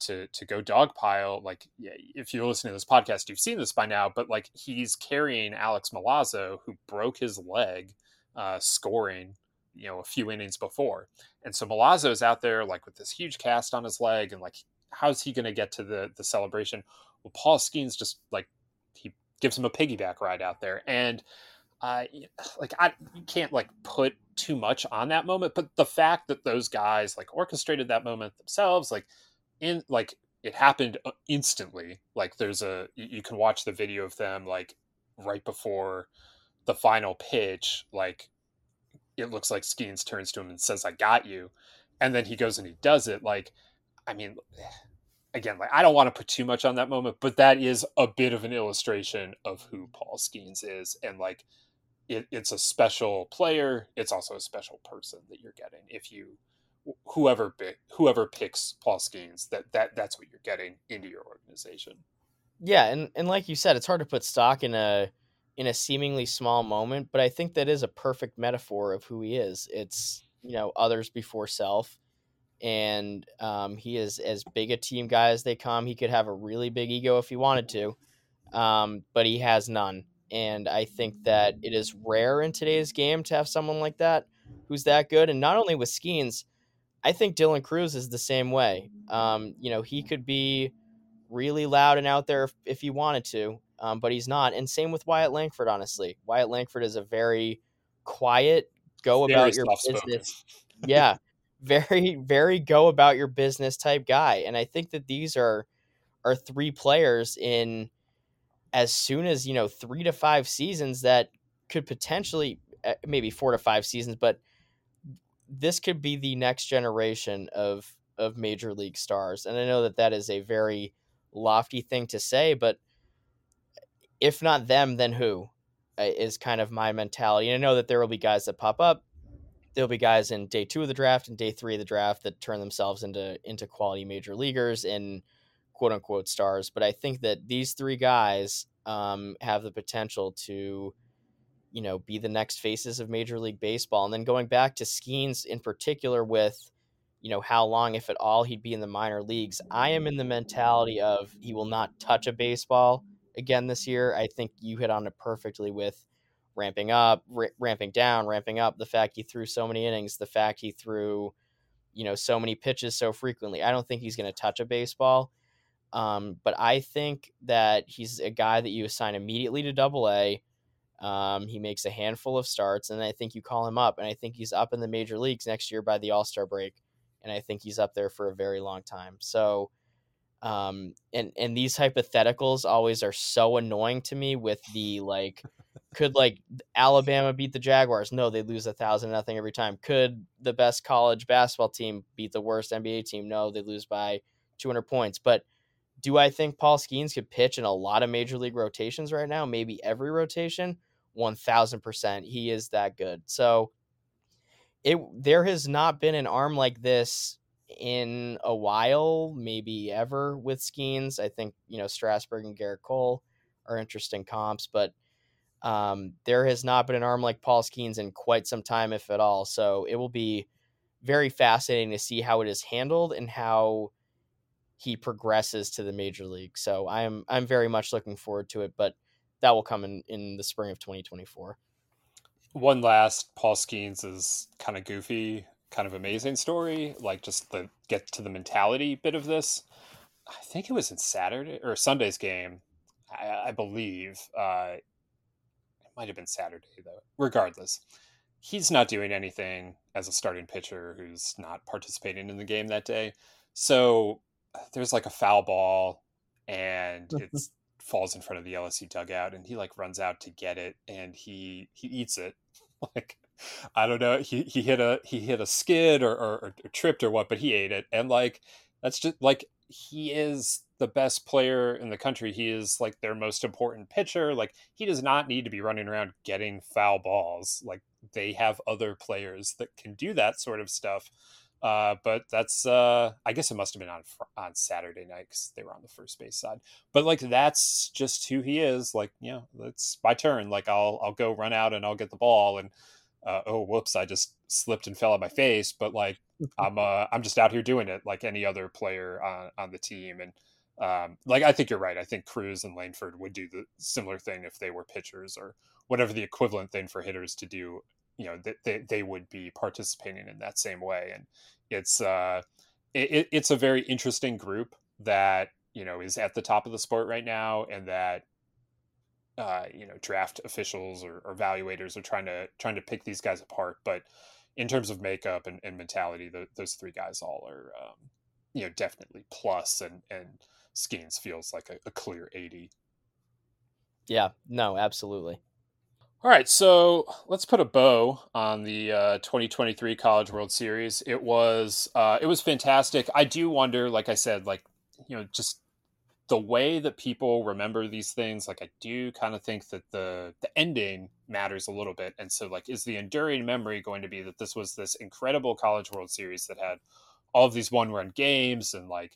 to to go dogpile, like if you're listening to this podcast, you've seen this by now, but like he's carrying Alex Milazzo, who broke his leg uh, scoring you know a few innings before. And so Milazzo is out there like with this huge cast on his leg and like how's he going to get to the the celebration? Well paul Skenes just like he gives him a piggyback ride out there. And uh, like I you can't like put too much on that moment, but the fact that those guys like orchestrated that moment themselves, like in like it happened uh, instantly. Like there's a you can watch the video of them like right before the final pitch, like it looks like Skenes turns to him and says, I got you. And then he goes and he does it. Like, I mean, again, like I don't want to put too much on that moment, but that is a bit of an illustration of who Paul Skenes is. And like it, it's a special player. It's also a special person that you're getting. If you whoever whoever picks Paul Skenes, that that that's what you're getting into your organization. Yeah, and, and like you said, it's hard to put stock in a in a seemingly small moment, but I think that is a perfect metaphor of who he is. It's you know others before self, and um, he is as big a team guy as they come. He could have a really big ego if he wanted to, um, but he has none. And I think that it is rare in today's game to have someone like that who's that good. And not only with Skenes, I think Dylan Crews is the same way. Um, you know, he could be really loud and out there if, if he wanted to, um, but he's not. And same with Wyatt Langford, honestly. Wyatt Langford is a very quiet, go very about your business. yeah, very, very go about your business type guy. And I think that these are are three players in as soon as you know three to five seasons that could potentially eh, maybe four to five seasons, but this could be the next generation of of major league stars. And I know that that is a very lofty thing to say, but if not them, then who uh, kind of my mentality. And I know that there will be guys that pop up. There'll be guys in day two of the draft and day three of the draft that turn themselves into into quality major leaguers and quote unquote stars. But I think that these three guys um, have the potential to, you know, be the next faces of Major League Baseball. And then going back to Skenes in particular with, you know, how long, if at all, he'd be in the minor leagues. I am in the mentality of he will not touch a baseball again this year. I think you hit on it perfectly with ramping up, r- ramping down, ramping up. The fact he threw so many innings, the fact he threw, you know, so many pitches so frequently. I don't think he's going to touch a baseball. Um, but I think that he's a guy that you assign immediately to double A. Um, he makes a handful of starts, and I think you call him up, and I think he's up in the major leagues next year by the All Star break, and I think he's up there for a very long time. So, um, and and these hypotheticals always are so annoying to me. With the like, could like Alabama beat the Jaguars? No, they lose a thousand nothing every time. Could the best college basketball team beat the worst NBA team? No, they lose by two hundred points. But do I think Paul Skenes could pitch in a lot of major league rotations right now? Maybe every rotation. One thousand percent, he is that good. So it there has not been an arm like this in a while, maybe ever with Skenes. I think, you know, Strasburg and Gerrit Cole are interesting comps, but um, there has not been an arm like Paul Skenes in quite some time, if at all. So it will be very fascinating to see how it is handled and how he progresses to the major league. So I'm I'm very much looking forward to it, but that will come in in the spring of 2024. One last Paul Skenes is kind of goofy kind of amazing story, like just the get to the mentality bit of this. I think it was in Saturday or Sunday's game, I, I believe. Uh, it might have been Saturday though. Regardless, he's not doing anything as a starting pitcher who's not participating in the game that day. So there's like a foul ball, and it falls in front of the LSU dugout and he like runs out to get it and he he eats it like I don't know he he hit a he hit a skid or, or, or tripped or what but he ate it and like that's just like he is the best player in the country he is like their most important pitcher like he does not need to be running around getting foul balls like they have other players that can do that sort of stuff uh, but that's uh, I guess it must have been on on Saturday night because they were on the first base side. But like that's just who he is. Like you know, it's my turn. Like I'll I'll go run out and I'll get the ball and uh, oh whoops I just slipped and fell on my face. But like I'm uh, I'm just out here doing it like any other player on on the team and. Um, like I think you're right. I think Crews and Langford would do the similar thing if they were pitchers or whatever the equivalent thing for hitters to do you know that they, they would be participating in that same way and it's uh it, it's a very interesting group that you know is at the top of the sport right now and that uh you know draft officials or, or evaluators are trying to trying to pick these guys apart but in terms of makeup and, and mentality the, those three guys all are um, you know definitely plus and and Skenes feels like a, a clear 80 yeah no absolutely all right, so let's put a bow on the uh, 2023 College World Series. It was uh, it was fantastic. I do wonder, like I said, like you know, just the way that people remember these things. Like I do kind of think that the the ending matters a little bit. And so, like, is the enduring memory going to be that this was this incredible College World Series that had all of these one run games and like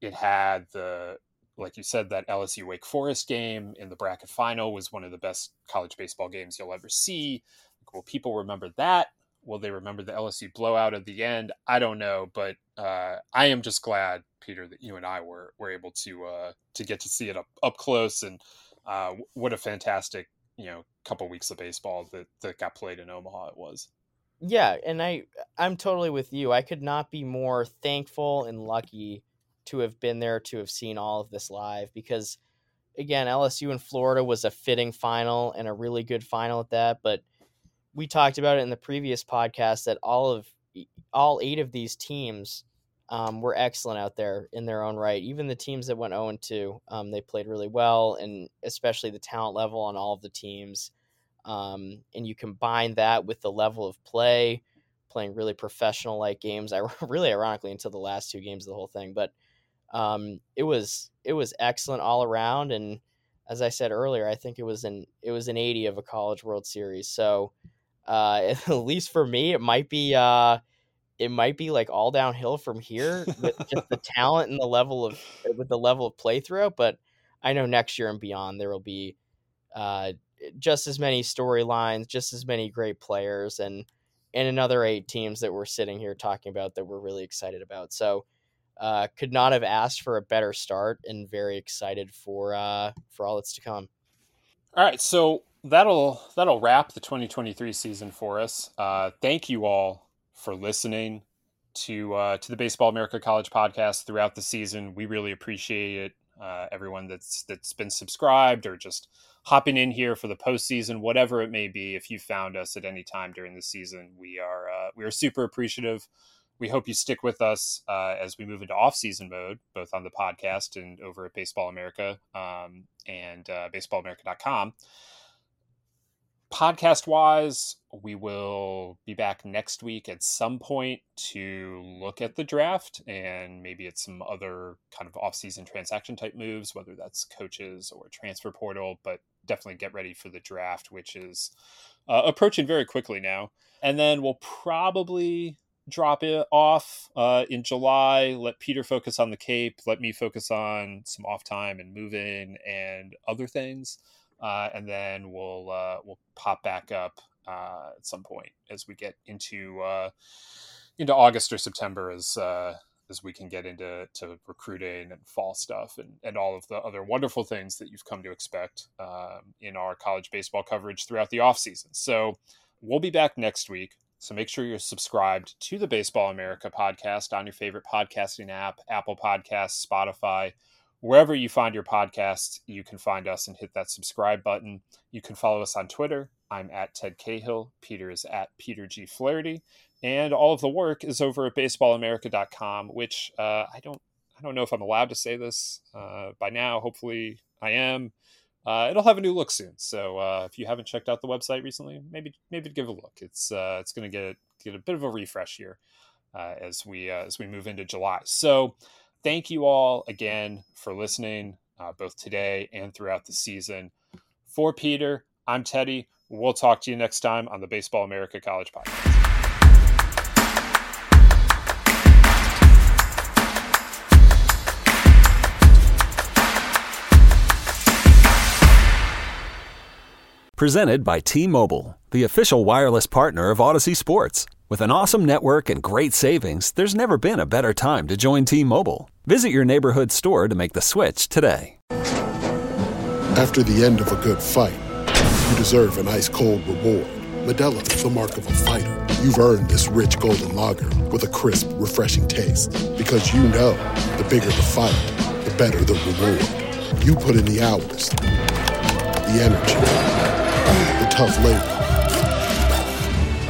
it had the like you said, that LSU Wake Forest game in the bracket final was one of the best college baseball games you'll ever see. Will people remember that? Will they remember the LSU blowout at the end? I don't know, but uh, I am just glad, Peter, that you and I were were able to uh, to get to see it up up close, and uh, what a fantastic you know couple weeks of baseball that that got played in Omaha it was. Yeah, and I I'm totally with you. I could not be more thankful and lucky to have been there to have seen all of this live because again LSU in Florida was a fitting final and a really good final at that but we talked about it in the previous podcast that all of all eight of these teams um, were excellent out there in their own right. Even the teams that went 0 and 2, um, they played really well, and especially the talent level on all of the teams. Um, and you combine that with the level of play, playing really professional like games. I really ironically until the last two games of the whole thing, but um, it was it was excellent all around. And as I said earlier, I think it was an it was an 80 of a College World Series. So uh, at least for me, it might be uh, it might be like all downhill from here with just the talent and the level of with the level of play throughout. But I know next year and beyond there will be uh, just as many storylines, just as many great players, and and another eight teams that we're sitting here talking about that we're really excited about. So uh, could not have asked for a better start, and very excited for uh, for all that's to come. All right, so that'll that'll wrap the 2023 season for us. Uh, thank you all for listening to uh, to the Baseball America College podcast throughout the season. We really appreciate it. Uh, everyone that's that's been subscribed or just hopping in here for the postseason, whatever it may be. If you found us at any time during the season, we are uh, we are super appreciative we hope you stick with us uh, as we move into off-season mode, both on the podcast and over at Baseball America um, and uh, baseballamerica.com. Podcast wise, we will be back next week at some point to look at the draft and maybe at some other kind of off-season transaction type moves, whether that's coaches or transfer portal. But definitely get ready for the draft, which is uh, approaching very quickly now. And then we'll probably drop it off uh, in July. Let Peter focus on the Cape. Let me focus on some off time and moving and other things. Uh, and then we'll uh, we'll pop back up uh, at some point as we get into uh, into August or September as uh, as we can get into to recruiting and fall stuff and, and all of the other wonderful things that you've come to expect um, in our college baseball coverage throughout the off season. So we'll be back next week so make sure you're subscribed to the Baseball America podcast on your favorite podcasting app, Apple Podcasts, Spotify, wherever you find your podcast, you can find us and hit that subscribe button. You can follow us on Twitter. I'm at Ted Cahill. Peter is at Peter G. Flaherty. And all of the work is over at baseballamerica.com, which uh, I don't I don't know if I'm allowed to say this uh, by now. Hopefully, I am. Uh, it'll have a new look soon. So uh, if you haven't checked out the website recently, maybe maybe give a look. It's uh, it's going to get get a bit of a refresh here uh, as we uh, as we move into July. So thank you all again for listening, uh, both today and throughout the season. For Peter, I'm Teddy. We'll talk to you next time on the Baseball America College Podcast. Presented by T Mobile, the official wireless partner of Audacy Sports. With an awesome network and great savings, there's never been a better time to join T Mobile. Visit your neighborhood store to make the switch today. After the end of a good fight, you deserve an ice cold reward. Modelo is the mark of a fighter. You've earned this rich golden lager with a crisp, refreshing taste. Because you know the bigger the fight, the better the reward. You put in the hours, the energy, the tough labor.